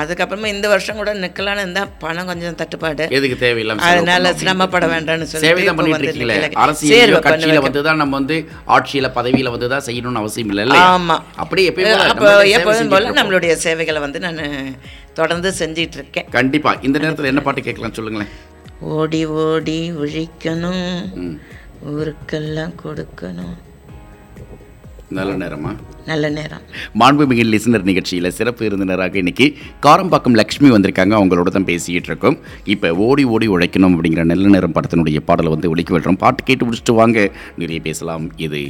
அதுக்கப்புறமா இந்த வருஷம் கூட நிற்கலான்னு இருந்தால் பணம் கொஞ்சம் தட்டுப்பாடு. எதுக்கு தேவையில்லாம அதனால சிரமப்பட வேண்டாம்னு சொல்லிட்டு சேவை தான் பண்ணிட்டு இருக்கீங்களே. அரசியல் கட்சியில. வந்து தான் நம்ம வந்து ஆட்சியில பதவியில வந்து தான் செய்யணும்னு அவசியம் இல்லை ஆமா. அப்படி எப்பயும் போல அப்போ நம்மளுடைய எப்போதும் போல சேவைகளை வந்து நான் தொடர்ந்து செஞ்சிட்டு இருக்கேன் கண்டிப்பா. இந்த நேரத்துல என்ன பாட்டு கேட்கலாம் சொல்லுங்களேன். ஓடி ஓடி உழிக்கணும் ஊருக்கெல்லாம் கொடுக்கணும். நல்ல நேரமா? நல்ல நேரம். மாண்புமிகு லிசனர் நிகழ்ச்சியில் சிறப்பு விருந்தினராக இன்னைக்கு காரம்பாக்கம் லக்ஷ்மி வந்திருக்காங்க. அவங்களோட தான் பேசிக்கிட்டு இருக்கோம். இப்போ ஓடி ஓடி உழைக்கணும் அப்படிங்கிற நல்ல நேரம் படத்தினுடைய பாடலை வந்து ஒழிக்க விடுறோம் பாட்டு கேட்டு முடிச்சுட்டு வாங்க. நிறைய பேசலாம். இது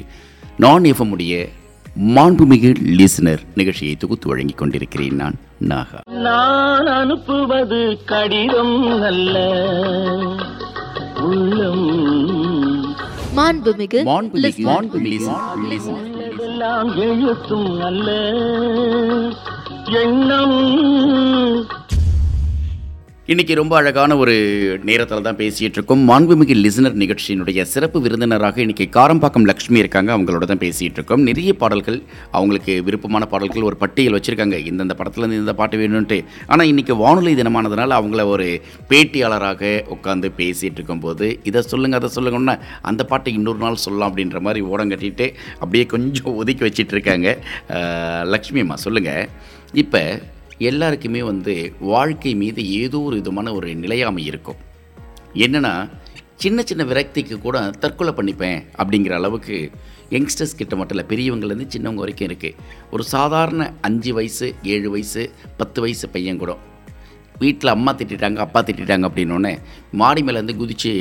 நான் எஃப்எம்முடைய மாண்புமிகு லிசனர் நிகழ்ச்சியை தொகுத்து வழங்கி கொண்டிருக்கிறேன் நான் நாகா. நான் அனுப்புவது கடிதம் அல்ல. உள்ளம். மாண்புமிகு மாண்புமிகு மாண்புமிகு எழுத்தும் அல்ல. எண்ணம். இன்னைக்கு ரொம்ப அழகான ஒரு நேரத்தில் தான் பேசிகிட்டு இருக்கோம். மாண்புமிகு லிசனர் நிகழ்ச்சியினுடைய சிறப்பு விருந்தினராக இன்றைக்கி காரம்பாக்கம் லக்ஷ்மி இருக்காங்க. அவங்களோட தான் பேசிகிட்டு இருக்கோம். நிறைய பாடல்கள் அவங்களுக்கு விருப்பமான பாடல்கள் ஒரு பட்டியல் வச்சுருக்காங்க. இந்தந்த படத்துலேருந்து இந்த பாட்டு வேணும்ன்ட்டு. ஆனால் இன்றைக்கி வானொலி தினமானதுனால அவங்கள ஒரு பேட்டியாளராக உட்காந்து பேசிகிட்டு இருக்கும்போது இதை சொல்லுங்கள் அதை சொல்லுங்கன்னா அந்த பாட்டை இன்னொரு நாள் சொல்லலாம் அப்படின்ற மாதிரி ஓடம் கட்டிட்டு அப்படியே கொஞ்சம் ஒதுக்கி வச்சிட்டு இருக்காங்க. லக்ஷ்மி அம்மா சொல்லுங்கள் இப்போ எல்லாருக்குமே வந்து வாழ்க்கை மீது ஏதோ ஒரு விதமான ஒரு நிலையாமை இருக்கும். என்னென்னா சின்ன சின்ன விரக்திக்கு கூட தற்கொலை பண்ணிப்பேன் அப்படிங்கிற அளவுக்கு யங்ஸ்டர்ஸ் கிட்ட மட்டும் இல்லை பெரியவங்கலேருந்து சின்னவங்க வரைக்கும் இருக்குது ஒரு சாதாரண அஞ்சு வயசு ஏழு வயசு பத்து வயசு பையன் கூட. வீட்டில் அம்மா திட்டிட்டாங்க அப்பா திட்டிட்டாங்க அப்படின்னோடனே மாடி மேலேருந்து குதித்து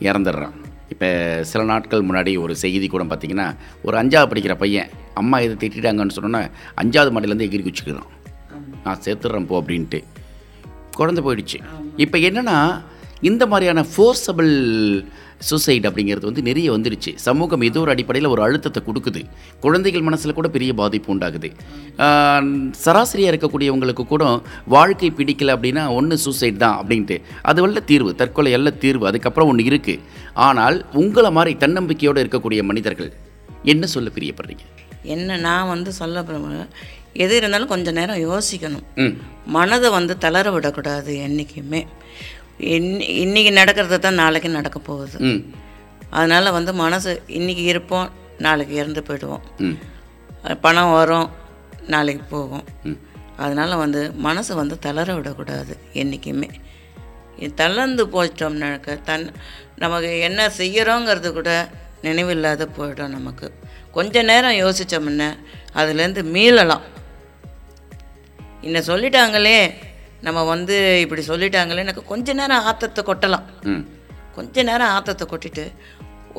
இறந்துடுறான். இப்போ சில நாட்கள் முன்னாடி ஒரு செய்தி கூட பார்த்திங்கன்னா ஒரு அஞ்சாவது படிக்கிற பையன் அம்மா எது திட்டாங்கன்னு சொன்னோன்னே அஞ்சாவது மாடிலேருந்து எகிரி குச்சிக்கிறான் நான் சேர்த்துட்றேன் போ அப்படின்ட்டு. குழந்த போயிடுச்சு. இப்போ என்னென்னா இந்த மாதிரியான ஃபோர்ஸபிள் சூசைட் அப்படிங்கிறது வந்து நிறைய வந்துடுச்சு சமூகம் ஏதோ ஒரு அடிப்படையில் ஒரு அழுத்தத்தை கொடுக்குது. குழந்தைகள் மனசில் கூட பெரிய பாதிப்பு உண்டாகுது. சராசரியாக இருக்கக்கூடியவங்களுக்கு கூட வாழ்க்கை பிடிக்கல அப்படின்னா ஒன்று சூசைட் தான் அப்படின்ட்டு. அது வல்ல தீர்வு தற்கொலை அல்ல தீர்வு. அதுக்கப்புறம் ஒன்று இருக்குது ஆனால் உங்களை மாதிரி தன்னம்பிக்கையோடு இருக்கக்கூடிய மனிதர்கள் என்ன சொல்ல பிரியப்படுறீங்க? என்ன நான் வந்து சொல்ல போகிறேன் எது இருந்தாலும் கொஞ்சம் நேரம் யோசிக்கணும். மனதை வந்து தளர விடக்கூடாது என்றைக்குமே இன்னி இன்னைக்கு நடக்கிறத தான் நாளைக்கு நடக்க போகுது. அதனால் வந்து மனசு இன்னைக்கு இருப்போம் நாளைக்கு இறந்து போயிடுவோம். பணம் வரும் நாளைக்கு போகும். அதனால் வந்து மனசை வந்து தளர விடக்கூடாது என்றைக்குமே தளர்ந்து போயிட்டோம்னாக்க தன் நமக்கு என்ன செய்கிறோங்கிறது கூட நினைவில்லாத போயிடும் நமக்கு. கொஞ்ச நேரம் யோசித்தோம்னா அதுலேருந்து மீளலாம். இன்ன சொல்லிட்டாங்களே? நம்ம வந்து இப்படி சொல்லிட்டாங்களே எனக்கு கொஞ்ச நேரம் ஆத்தத்தை கொட்டலாம். கொஞ்ச நேரம் ஆத்தத்தை கொட்டிட்டு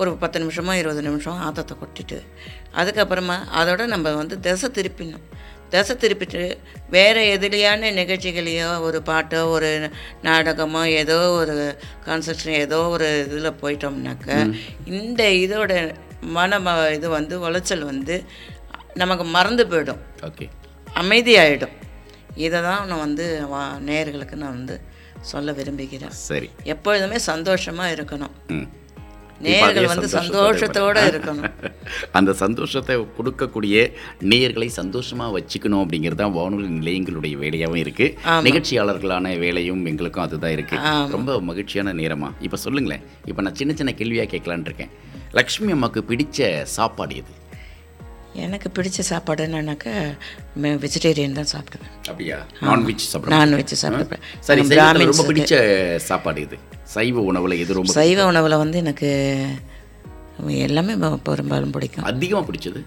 ஒரு பத்து நிமிஷமோ இருபது நிமிஷம் ஆத்தத்தை கொட்டிட்டு அதுக்கப்புறமா அதோட நம்ம வந்து திசை திருப்பிடணும். திசை திருப்பிட்டு வேறு எதுலையான நிகழ்ச்சிகளையோ ஒரு பாட்டோ ஒரு நாடகமோ ஏதோ ஒரு கான்செப்ஷன் ஏதோ ஒரு இதில் போயிட்டோம்னாக்க இந்த இதோட மன இது வந்து உளைச்சல் வந்து நமக்கு மறந்து போயிடும். ஓகே. அமைதியாயிடும். இதை தான் நான் வந்து வா நேயர்களுக்கு நான் வந்து சொல்ல விரும்புகிறேன். சரி. எப்பொழுதுமே சந்தோஷமாக இருக்கணும். நேயர்கள் வந்து சந்தோஷத்தோட இருக்கணும். அந்த சந்தோஷத்தை கொடுக்கக்கூடிய நேயர்களை சந்தோஷமாக வச்சுக்கணும் அப்படிங்கிறது தான் வானொலி நிலையங்களுடைய வேலையாகவும் இருக்குது நிகழ்ச்சியாளர்களான வேலையும் எங்களுக்கும் அதுதான் இருக்குது ரொம்ப மகிழ்ச்சியான நேரமா. இப்போ சொல்லுங்களேன். இப்போ நான் சின்ன சின்ன கேள்வியாக கேட்கலான்னு இருக்கேன். லக்ஷ்மி அம்மாவுக்கு பிடிச்ச சாப்பாடு எது? எனக்கு பிடிச்ச சாப்பாடு என்னன்னாக்கா வெஜிடேரியன் தான் சாப்பிடுவேன். அப்படியா? நான்வெஜ் சாப்பிட நான்வெஜ் சாப்பிடுவேன் சரி சைவத்தில் ரொம்ப பிடிச்ச சாப்பாடு இது சைவ உணவில் எது ரொம்ப சைவ உணவில் வந்து எனக்கு எல்லாமே பெரும்பாலும் பிடிக்கும். அதிகமாக பிடிச்சது?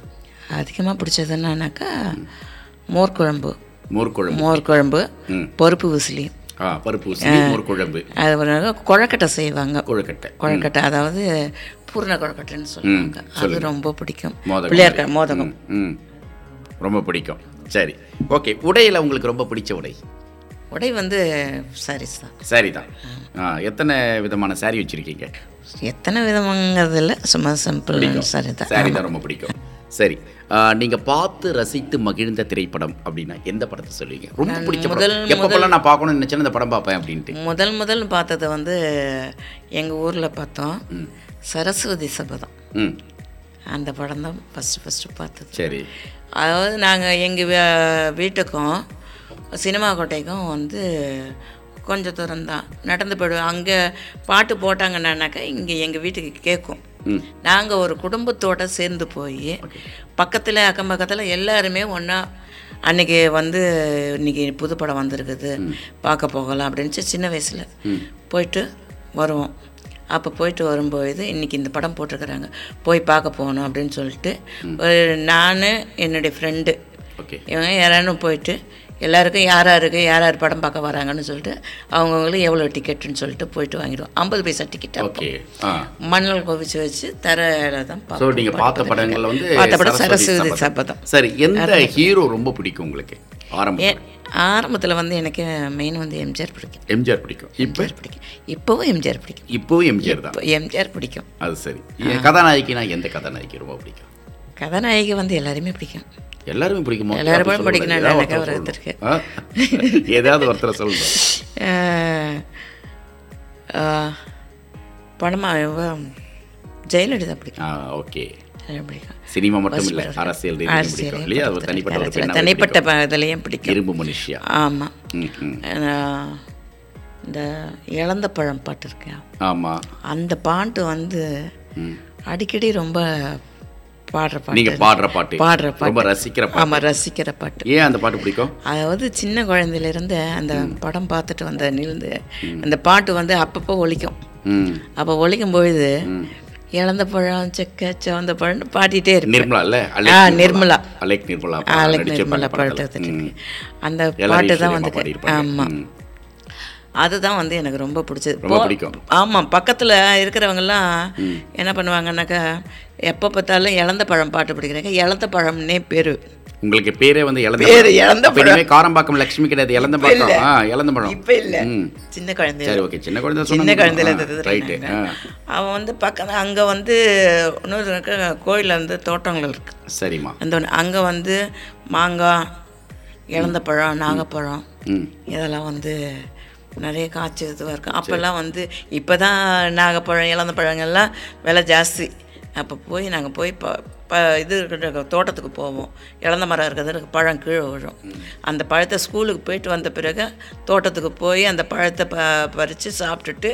அதிகமாக பிடிச்சது என்னன்னாக்கா மோர் குழம்பு. மோர் குழம்பு. மோர் குழம்பு. பருப்பு விசிலி. பருப்பு குழம்பு. அது ஒரு குழக்கட்டை செய்வாங்க. கொழுக்கட்டை. குழக்கட்டை அதாவது பூர்ண குழக்கட்டைன்னு சொல்லுவாங்க. அது ரொம்ப பிடிக்கும். பிள்ளையார் மோதகம். ரொம்ப பிடிக்கும். சரி. ஓகே உடையில் உங்களுக்கு ரொம்ப பிடிச்ச உடை? உடை வந்து சாரீஸ் தான். சாரி தான். ஆ. எத்தனை விதமான சாரி வச்சுருக்கீங்க? எத்தனை விதமாங்கிறது இல்லை சும்மா சிம்பிள் சாரி தான். சாரி தான் ரொம்ப பிடிக்கும். சரி. நீங்கள் பார்த்து ரசித்து மகிழ்ந்த திரைப்படம் அப்படின்னா எந்த படத்தை சொல்லுவீங்க? ரொம்ப பிடிச்ச முதல் எப்பப்பெல்லாம் நான் பார்க்கணும்னு நினச்சேன் இந்த படம் பார்ப்பேன் அப்படின்ட்டு. முதல் முதல் பார்த்தது வந்து எங்கள் ஊரில் பார்த்தோம். சரஸ்வதி சபதம் அந்த படம் தான் ஃபஸ்ட்டு ஃபஸ்ட்டு பார்த்தது. சரி. அதாவது நாங்கள் எங்கள் வீட்டுக்கும் சினிமா கோட்டைக்கும் வந்து கொஞ்சம் தூரம் தான் நடந்து போயிடுவோம். அங்கே பாட்டு போட்டாங்கன்னாக்கா இங்கே எங்கள் வீட்டுக்கு கேட்கும் நாங்கள் ஒரு குடும்பத்தோட சேர்ந்து போய் பக்கத்தில் அக்கம் பக்கத்தில் எல்லாருமே ஒன்றா அன்னைக்கு வந்து இன்னைக்கு புது படம் வந்திருக்குது பார்க்க போகலாம் அப்படின்னு சின்ன வயசில். போயிட்டு வருவோம். அப்போ போயிட்டு வரும்போது இன்னைக்கு இந்த படம் போட்டிருக்கிறாங்க. போய் பார்க்க போகணும் அப்படின்னு சொல்லிட்டு நான் என்னுடைய ஃப்ரெண்டு இவங்க யாரானும் போயிட்டு எல்லாருக்கும் யார் யாருக்கு யார் யார் படம் பார்க்க வராங்கன்னு சொல்லிட்டு அவங்கவுங்களுக்கு எவ்வளோ டிக்கெட்டுன்னு சொல்லிட்டு போயிட்டு வாங்கிடுவோம். ஐம்பது பைசா டிக்கெட் ஓகே. மணல் குவிச்சு வச்சு தரையில தான் ஸோ. நீங்கள் பார்த்த படங்கள்ல வந்து பார்த்த படம் சரஸ்வதி சபதம். சரி எந்த ஹீரோ ரொம்ப பிடிக்கும் உங்களுக்கு ஆரம்பம் ஆரம்பத்தில் வந்து எனக்கு மெயின் வந்து எம்ஜிஆர் பிடிக்கும். எம்ஜிஆர் பிடிக்கும். இப்போ? எம்ஜிஆர் பிடிக்கும். இப்போவும் எம்ஜிஆர் பிடிக்கும். இப்போவும் எம்ஜிஆர் தான். எம்ஜிஆர் பிடிக்கும். அது சரி. கதாநாயகினா எந்த கதாநாயகி ரொம்ப பிடிக்கும்? கதாநாயகி வந்து எல்லாருமே பிடிக்கும். எல்லாருமே பிடிக்குமா. எல்லாருமே பிடிக்கும். எனக்கு ஒரு ஒருத்தர் இருக்கு. சொல்லணும். ஆ? ஏதாவது ஒருத்தரை படமா இவ ஜெயலலிதா பிடிக்கும். ஓகே. சினிமா மட்டும் இல்லை அரசியல் இல்லையா. தனிப்பட்ட இதுலையும் பிடிக்கும். இரும்பு மனுஷியா? ஆமாம் இந்த இழந்த பழம் பாட்டு இருக்கேன் ஆமாம் அந்த பாட்டு வந்து அடிக்கடி ரொம்ப பாடுற பாட்டு. நீங்க பாடுற பாட்டு. பாடுற பாட்டு. ரொம்ப ரசிக்கிற பாட்டு. ஆமாம் ரசிக்கிற பாட்டு. ஏன் அந்த பாட்டு பிடிக்கும்? அதாவது சின்ன குழந்தையிலேருந்து அந்த படம் பார்த்துட்டு வந்த நிலந்து அந்த பாட்டு வந்து அப்பப்போ ஒலிக்கும். ம். அப்போ ஒலிக்கும் பொழுது இழந்த பழம் செக்க சிவந்த பழம்னு பாடிட்டே இருப்பேன். நிர்மலா இல்ல? ஆ, நிர்மலா. அலெக் நிர்மலா அலெக் நிர்மலா. பாட்டு. அந்த பாட்டு தான் வந்து பாடியிருப்பாங்க. ஆமாம் ம். அதுதான் வந்து எனக்கு ரொம்ப பிடிச்சது. ரொம்ப பிடிக்கும். ஆமாம் பக்கத்தில் இருக்கிறவங்கெல்லாம் என்ன பண்ணுவாங்கன்னாக்கா எப்போ பார்த்தாலும் இழந்த பழம் பாட்டு பிடிக்கிறாங்க. இழந்த பழம்னே பேர். உங்களுக்கு பேரே வந்து இழந்த பேரு பழம். இழந்த இனிமே காரம்பாக்கம் லட்சுமி கிடையாது இழந்த பழம். இழந்த பழம். இப்போ இல்லை. சின்ன குழந்தை சரி ஓகே. சின்ன குழந்தை சின்ன குழந்தையில ரைட்டு. அவன் வந்து பக்கம் அங்கே வந்து இன்னொரு கோயிலில் வந்து தோட்டங்கள் இருக்கு. சரிம்மா. அந்த அங்கே வந்து மாங்காய் இழந்த பழம் நாகப்பழம் இதெல்லாம் வந்து நிறைய காய்ச்சி இதுவாக இருக்கும். அப்போல்லாம் வந்து இப்போ தான் நாகப்பழம் இழந்த பழங்கள்லாம் விலை ஜாஸ்தி. அப்போ போய் நாங்கள் போய் ப ப இது இருக்கிற தோட்டத்துக்கு போவோம். இழந்த மரம் இருக்கிறது பழம் கீழே விழும். அந்த பழத்தை ஸ்கூலுக்கு போயிட்டு வந்த பிறகு தோட்டத்துக்கு போய் அந்த பழத்தை ப பறித்து சாப்பிட்டுட்டு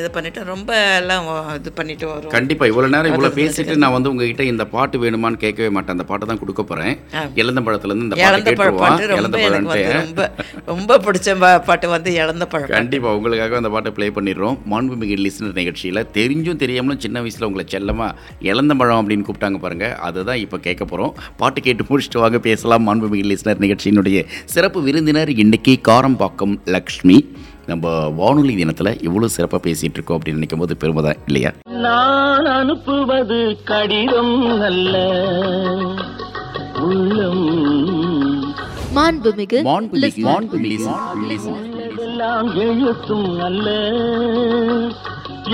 இது பண்ணிட்டு ரொம்ப எல்லாம் இது பண்ணிட்டு வரும். கண்டிப்பா இவ்வளவு நேரம் இவ்வளவு பேசிட்டு நான் வந்து உங்ககிட்ட இந்த பாட்டு வேணுமான்னு கேட்கவே மாட்டேன். அந்த பாட்டை தான் கொடுக்க போறேன். இழந்த பழத்துல இருந்து இந்த பாட்டு இழந்த பாட்டு ரொம்ப எனக்கு வந்து பழம்ட்டு ரொம்ப ரொம்ப பிடிச்ச பாட்டு வந்து இழந்த பழம் கண்டிப்பா உங்களுக்காக அந்த பாட்டை ப்ளே பண்ணிடுறோம். மாண்புமிகு லிசனர் நிகழ்ச்சியில தெரிஞ்சும் தெரியாமலும் சின்ன வயசுல உங்களை செல்லமா இழந்த பழம் அப்படின்னு கூப்பிட்டாங்க பாருங்க. அதுதான் இப்போ கேட்க போறோம். பாட்டு கேட்டு முடிச்சுட்டு வாங்க பேசலாம். மாண்புமிகு லிசனர் நிகழ்ச்சியினுடைய சிறப்பு விருந்தினர் இன்னைக்கு காரம்பாக்கம் லக்ஷ்மி. நம்ம வானொலி தினத்துல இவ்வளவு சிறப்பா பேசிட்டு இருக்கோம் அப்படின்னு நினைக்கும் போது பெருமை தான் இல்லையா? நான் அனுப்புவது கடிதம் அல்ல. உள்ளம் மாண்புமிகு மாண்புமிகு மாண்புமிகு. உள்ளதெல்லாம் எழுத்தும் அல்ல.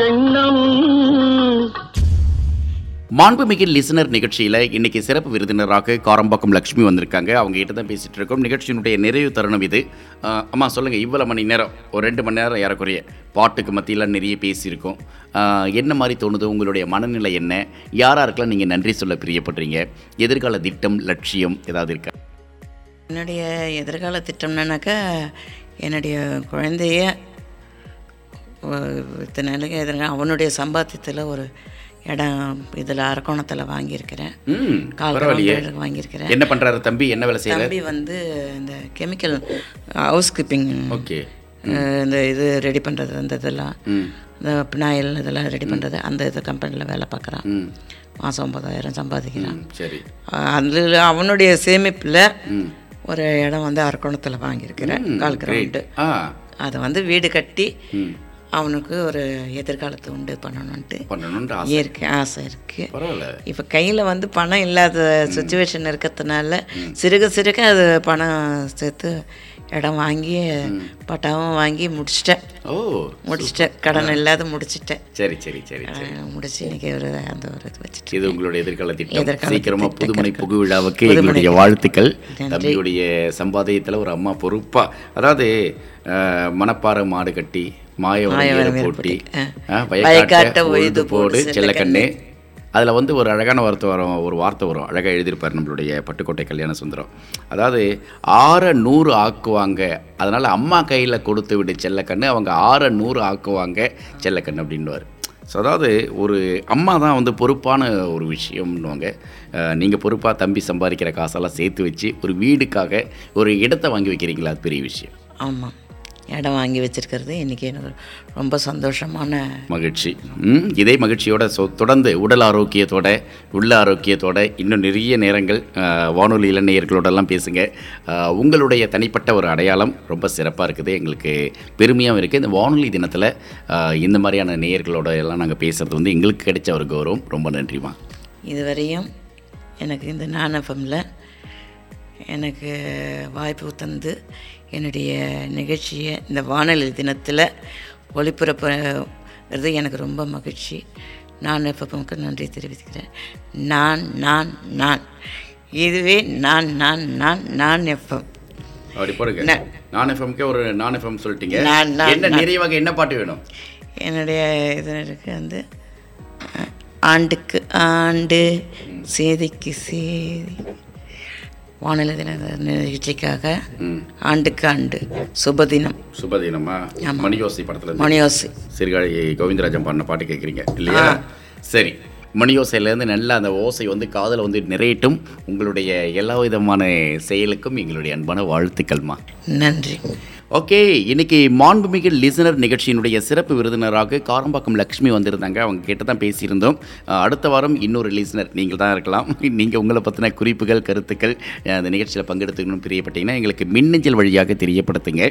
எண்ணம் மாண்புமிகு லிசனர் நிகழ்ச்சியில் இன்றைக்கி சிறப்பு விருந்தினராக காரம்பாக்கம் லக்ஷ்மி வந்திருக்காங்க. அவங்க கிட்ட தான் பேசிகிட்டு இருக்கோம். நிகழ்ச்சியினுடைய நிறைவு தருணம் இது. அம்மா சொல்லுங்கள் இவ்வளோ மணி நேரம் ஒரு ரெண்டு மணி நேரம் ஏறக்குறைய பாட்டுக்கு மத்தியில் நிறைய பேசியிருக்கோம். என்ன மாதிரி தோணுது? உங்களுடைய மனநிலை என்ன? யாராருக்கெல்லாம் நீங்கள் நன்றி சொல்ல பிரியப்படுறீங்க. எதிர்கால திட்டம் லட்சியம் ஏதாவது இருக்கா? என்னுடைய எதிர்கால திட்டம்னாக்கா என்னுடைய குழந்தைய இத்தனை நாளைக்கு எதிர்கால அவனுடைய சம்பாத்தியத்தில் ஒரு இடம் இதில் அரக்கோணத்தில் வாங்கியிருக்கிறேன். ம் கால் பரவாயில்லையே. கிரவுண்ட் வாங்கியிருக்கிறேன். என்ன பண்றாரு தம்பி? என்ன வேலை செய்யறாரு தம்பி வந்து இந்த கெமிக்கல் ஹவுஸ் கீப்பிங் ஓகே இந்த இது ரெடி பண்ணுறது அந்த இதெல்லாம். இந்த பினாயில் இதெல்லாம் ரெடி பண்ணுறது அந்த இது கம்பெனியில் வேலை பார்க்குறான். மாதம் ஒன்பதாயிரம் சம்பாதிக்கிறான். சரி. அதில் அவனுடைய சேமிப்பில் ஒரு இடம் வந்து அரக்கோணத்தில் வாங்கியிருக்கிறேன் கால் கிரவுண்டு ஆ. அதை வந்து வீடு கட்டி அவனுக்கு ஒரு எதிர்காலத்தை உண்டு பண்ணணுன்ட்டு பண்ணணுன்ற ஆசை. இருக்கு ஆசை இருக்கு. இப்போ கையில் வந்து பணம் இல்லாத சுச்சுவேஷன் இருக்கிறதுனால சிறுக சிறுக அது பணம் சேர்த்து இடம் வாங்கி பட்டாவும் வாங்கி முடிச்சிட்டேன். ஓ முடிச்சிட்டேன். கடன் இல்லாத முடிச்சிட்டேன். சரி சரி சரி முடிச்சு இன்னைக்கு ஒரு அந்த ஒரு இது வச்சுட்டு இது உங்களுடைய எதிர்கால திட்டம். எதிர்கால சீக்கிரமா திட்டம். புதுமனை புகு விழாவுக்கு. எங்களுடைய வாழ்த்துக்கள். தம்பியுடைய சம்பாதியத்துல ஒரு அம்மா பொறுப்பா அதாவது மணப்பாறை மாடு கட்டி ஏறு போட்டி. வயக்காட்ட உழுது போடு செல்லக்கண்ணு. அதில் வந்து ஒரு அழகான வார்த்தை வரும் ஒரு வார்த்தை வரும். அழகாக எழுதியிருப்பார் நம்மளுடைய பட்டுக்கோட்டை கல்யாண சுந்தரம். அதாவது ஆற நூறு ஆக்குவாங்க. அதனால் அம்மா கையில் கொடுத்து விடு செல்லக்கண்ணு அவங்க ஆற நூறு ஆக்குவாங்க செல்லக்கண்ணு அப்படின்னுவார். ஸோ அதாவது ஒரு அம்மா தான் வந்து பொறுப்பான ஒரு விஷயம்னுவாங்க. நீங்கள் பொறுப்பாக தம்பி சம்பாதிக்கிற காசெல்லாம் சேர்த்து வச்சு ஒரு வீடுக்காக ஒரு இடத்த வாங்கி வைக்கிறீங்களா? அது பெரிய விஷயம். ஆமாம் இடம் வாங்கி வச்சிருக்கிறது. இன்றைக்கி எனக்கு ரொம்ப சந்தோஷமான மகிழ்ச்சி. இதே மகிழ்ச்சியோட சொ தொடர்ந்து உடல் ஆரோக்கியத்தோட உள்ள ஆரோக்கியத்தோட இன்னும் நிறைய நேரங்கள் வானொலி இளைஞர்களோடெல்லாம் பேசுங்க. உங்களுடைய தனிப்பட்ட ஒரு அடையாளம் ரொம்ப சிறப்பாக இருக்குது. எங்களுக்கு பெருமையாகவும் இருக்குது இந்த வானொலி தினத்தில் இந்த மாதிரியான நேயர்களோட எல்லாம் நாங்கள் பேசுகிறது வந்து எங்களுக்கு கிடைச்ச ஒரு கௌரவம். ரொம்ப நன்றிமா இதுவரையும் எனக்கு இந்த நானஃபமில் எனக்கு வாய்ப்பு தந்து என்னுடைய நிகழ்ச்சியை இந்த வானொலி தினத்தில் ஒளிபரப்புறது எனக்கு ரொம்ப மகிழ்ச்சி. நான் எஃப்எம்க்கு நன்றி தெரிவிக்கிறேன் நான் நான் நான். இதுவே நான் நான் நான் நான் எஃப்எம். அப்படி போடுங்க. ந- நான் எஃப்எம்கே ஒரு நான் எஃப்எம் சொல்லிட்டீங்க. என்ன. நிறைவாக என்ன பாட்டு வேணும்? என்னுடைய இது இருக்கு வந்து ஆண்டுக்கு ஆண்டு சேதிக்கு சேதி. வானிலை தின நிகழ்ச்சிக்காக ஆண்டுக்கு ஆண்டு சுபதினம் சுபதினமா மணியோசி படத்தில் மணியோசி. சீர்காழி கோவிந்தராஜன் பாடின பாட்டு கேட்குறீங்க இல்லையா? சரி மணியோசையிலேருந்து நல்ல அந்த ஓசை வந்து காதில் வந்து நிறையட்டும். உங்களுடைய எல்லா விதமான செயலுக்கும் எங்களுடைய அன்பான வாழ்த்துக்கள்மா. நன்றி. ஓகே இன்னைக்கு மாண்புமிகு லிசனர் நிகழ்ச்சியினுடைய சிறப்பு விருதினராக காரம்பாக்கம் லக்ஷ்மி வந்திருந்தாங்க. அவங்க கிட்ட தான் பேசியிருந்தோம். அடுத்த வாரம் இன்னொரு லிசனர் நீங்கள் தான் இருக்கலாம். நீங்கள் உங்களை பற்றின குறிப்புகள் கருத்துக்கள் அந்த நிகழ்ச்சியில் பங்கெடுத்துக்கணும்னு தெரியப்பட்டீங்கன்னா எங்களுக்கு மின்னஞ்சல் வழியாக தெரியப்படுத்துங்க.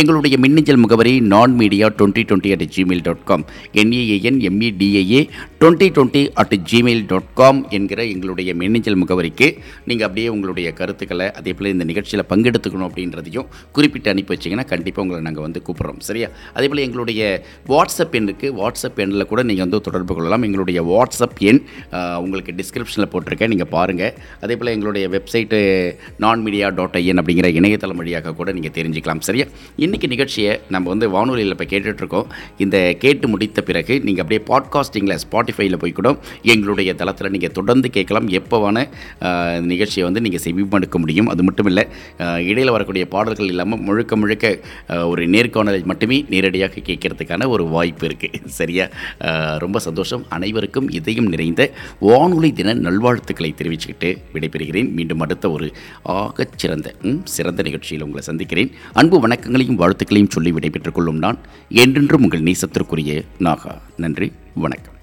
எங்களுடைய மின்னஞ்சல் முகவரி Naan media twenty twenty at Gmail dot com N A A N M E T A A twenty twenty at Gmail dot com என்கிற எங்களுடைய மின்னஞ்சல் முகவரிக்கு நீங்கள் அப்படியே உங்களுடைய கருத்துக்களை அதே போல் இந்த நிகழ்ச்சியில் பங்கெடுத்துக்கணும் அப்படின்றதையும் குறிப்பிட்டு அனுப்பி வச்சிங்கன்னா கண்டிப்பாக உங்களை நாங்கள் வந்து கூப்பிட்றோம். சரியா? அதே போல் எங்களுடைய வாட்ஸ்அப் எண்ணுக்கு வாட்ஸ்அப் எண்ணில் கூட நீங்கள் வந்து தொடர்பு கொள்ளலாம். எங்களுடைய வாட்ஸ்அப் எண் உங்களுக்கு டிஸ்கிரிப்ஷனில் போட்டிருக்கேன். நீங்கள் பாருங்கள் அதே போல் எங்களுடைய வெப்சைட்டு நான் மீடியா டாட் ஐஎன் அப்படிங்கிற இணையதளம் வழியாக கூட நீங்கள் தெரிஞ்சுக்கலாம். சரியா? இன்றைக்கி நிகழ்ச்சியை நம்ம வந்து வானொலியில் இப்போ கேட்டுட்ருக்கோம் இந்த கேட்டு முடித்த பிறகு நீங்கள் அப்படியே பாட்காஸ்டிங்கில் ஸ்பாட்டிஃபைல போய் கூட எங்களுடைய தளத்தில் நீங்கள் தொடர்ந்து கேட்கலாம். எப்போவான நிகழ்ச்சியை வந்து நீங்கள் செவிமடுக்க முடியும். அது மட்டும் இல்லை இடையில் வரக்கூடிய பாடல்கள் இல்லாமல் முழுக்க முழுக்க ஒரு நேர்காணலை மட்டுமே நேரடியாக கேட்கறதுக்கான ஒரு வாய்ப்பு இருக்குது சரியா? ரொம்ப சந்தோஷம். அனைவருக்கும் இதயம் நிறைந்த வானொலி தின நல்வாழ்த்துக்களை தெரிவிச்சுக்கிட்டு விடைபெறுகிறேன். மீண்டும் அடுத்த ஒரு ஆகச் சிறந்த சிறந்த நிகழ்ச்சியில் உங்களை சந்திக்கிறேன். அன்பு வணக்கங்களையும் வாழ்த்துக்களையும் சொல்லி விடைபெற்றுக் கொள்ளும் நான் என்றென்றும் உங்கள் நேசத்திற்குரிய நாகா. நன்றி. வணக்கம்.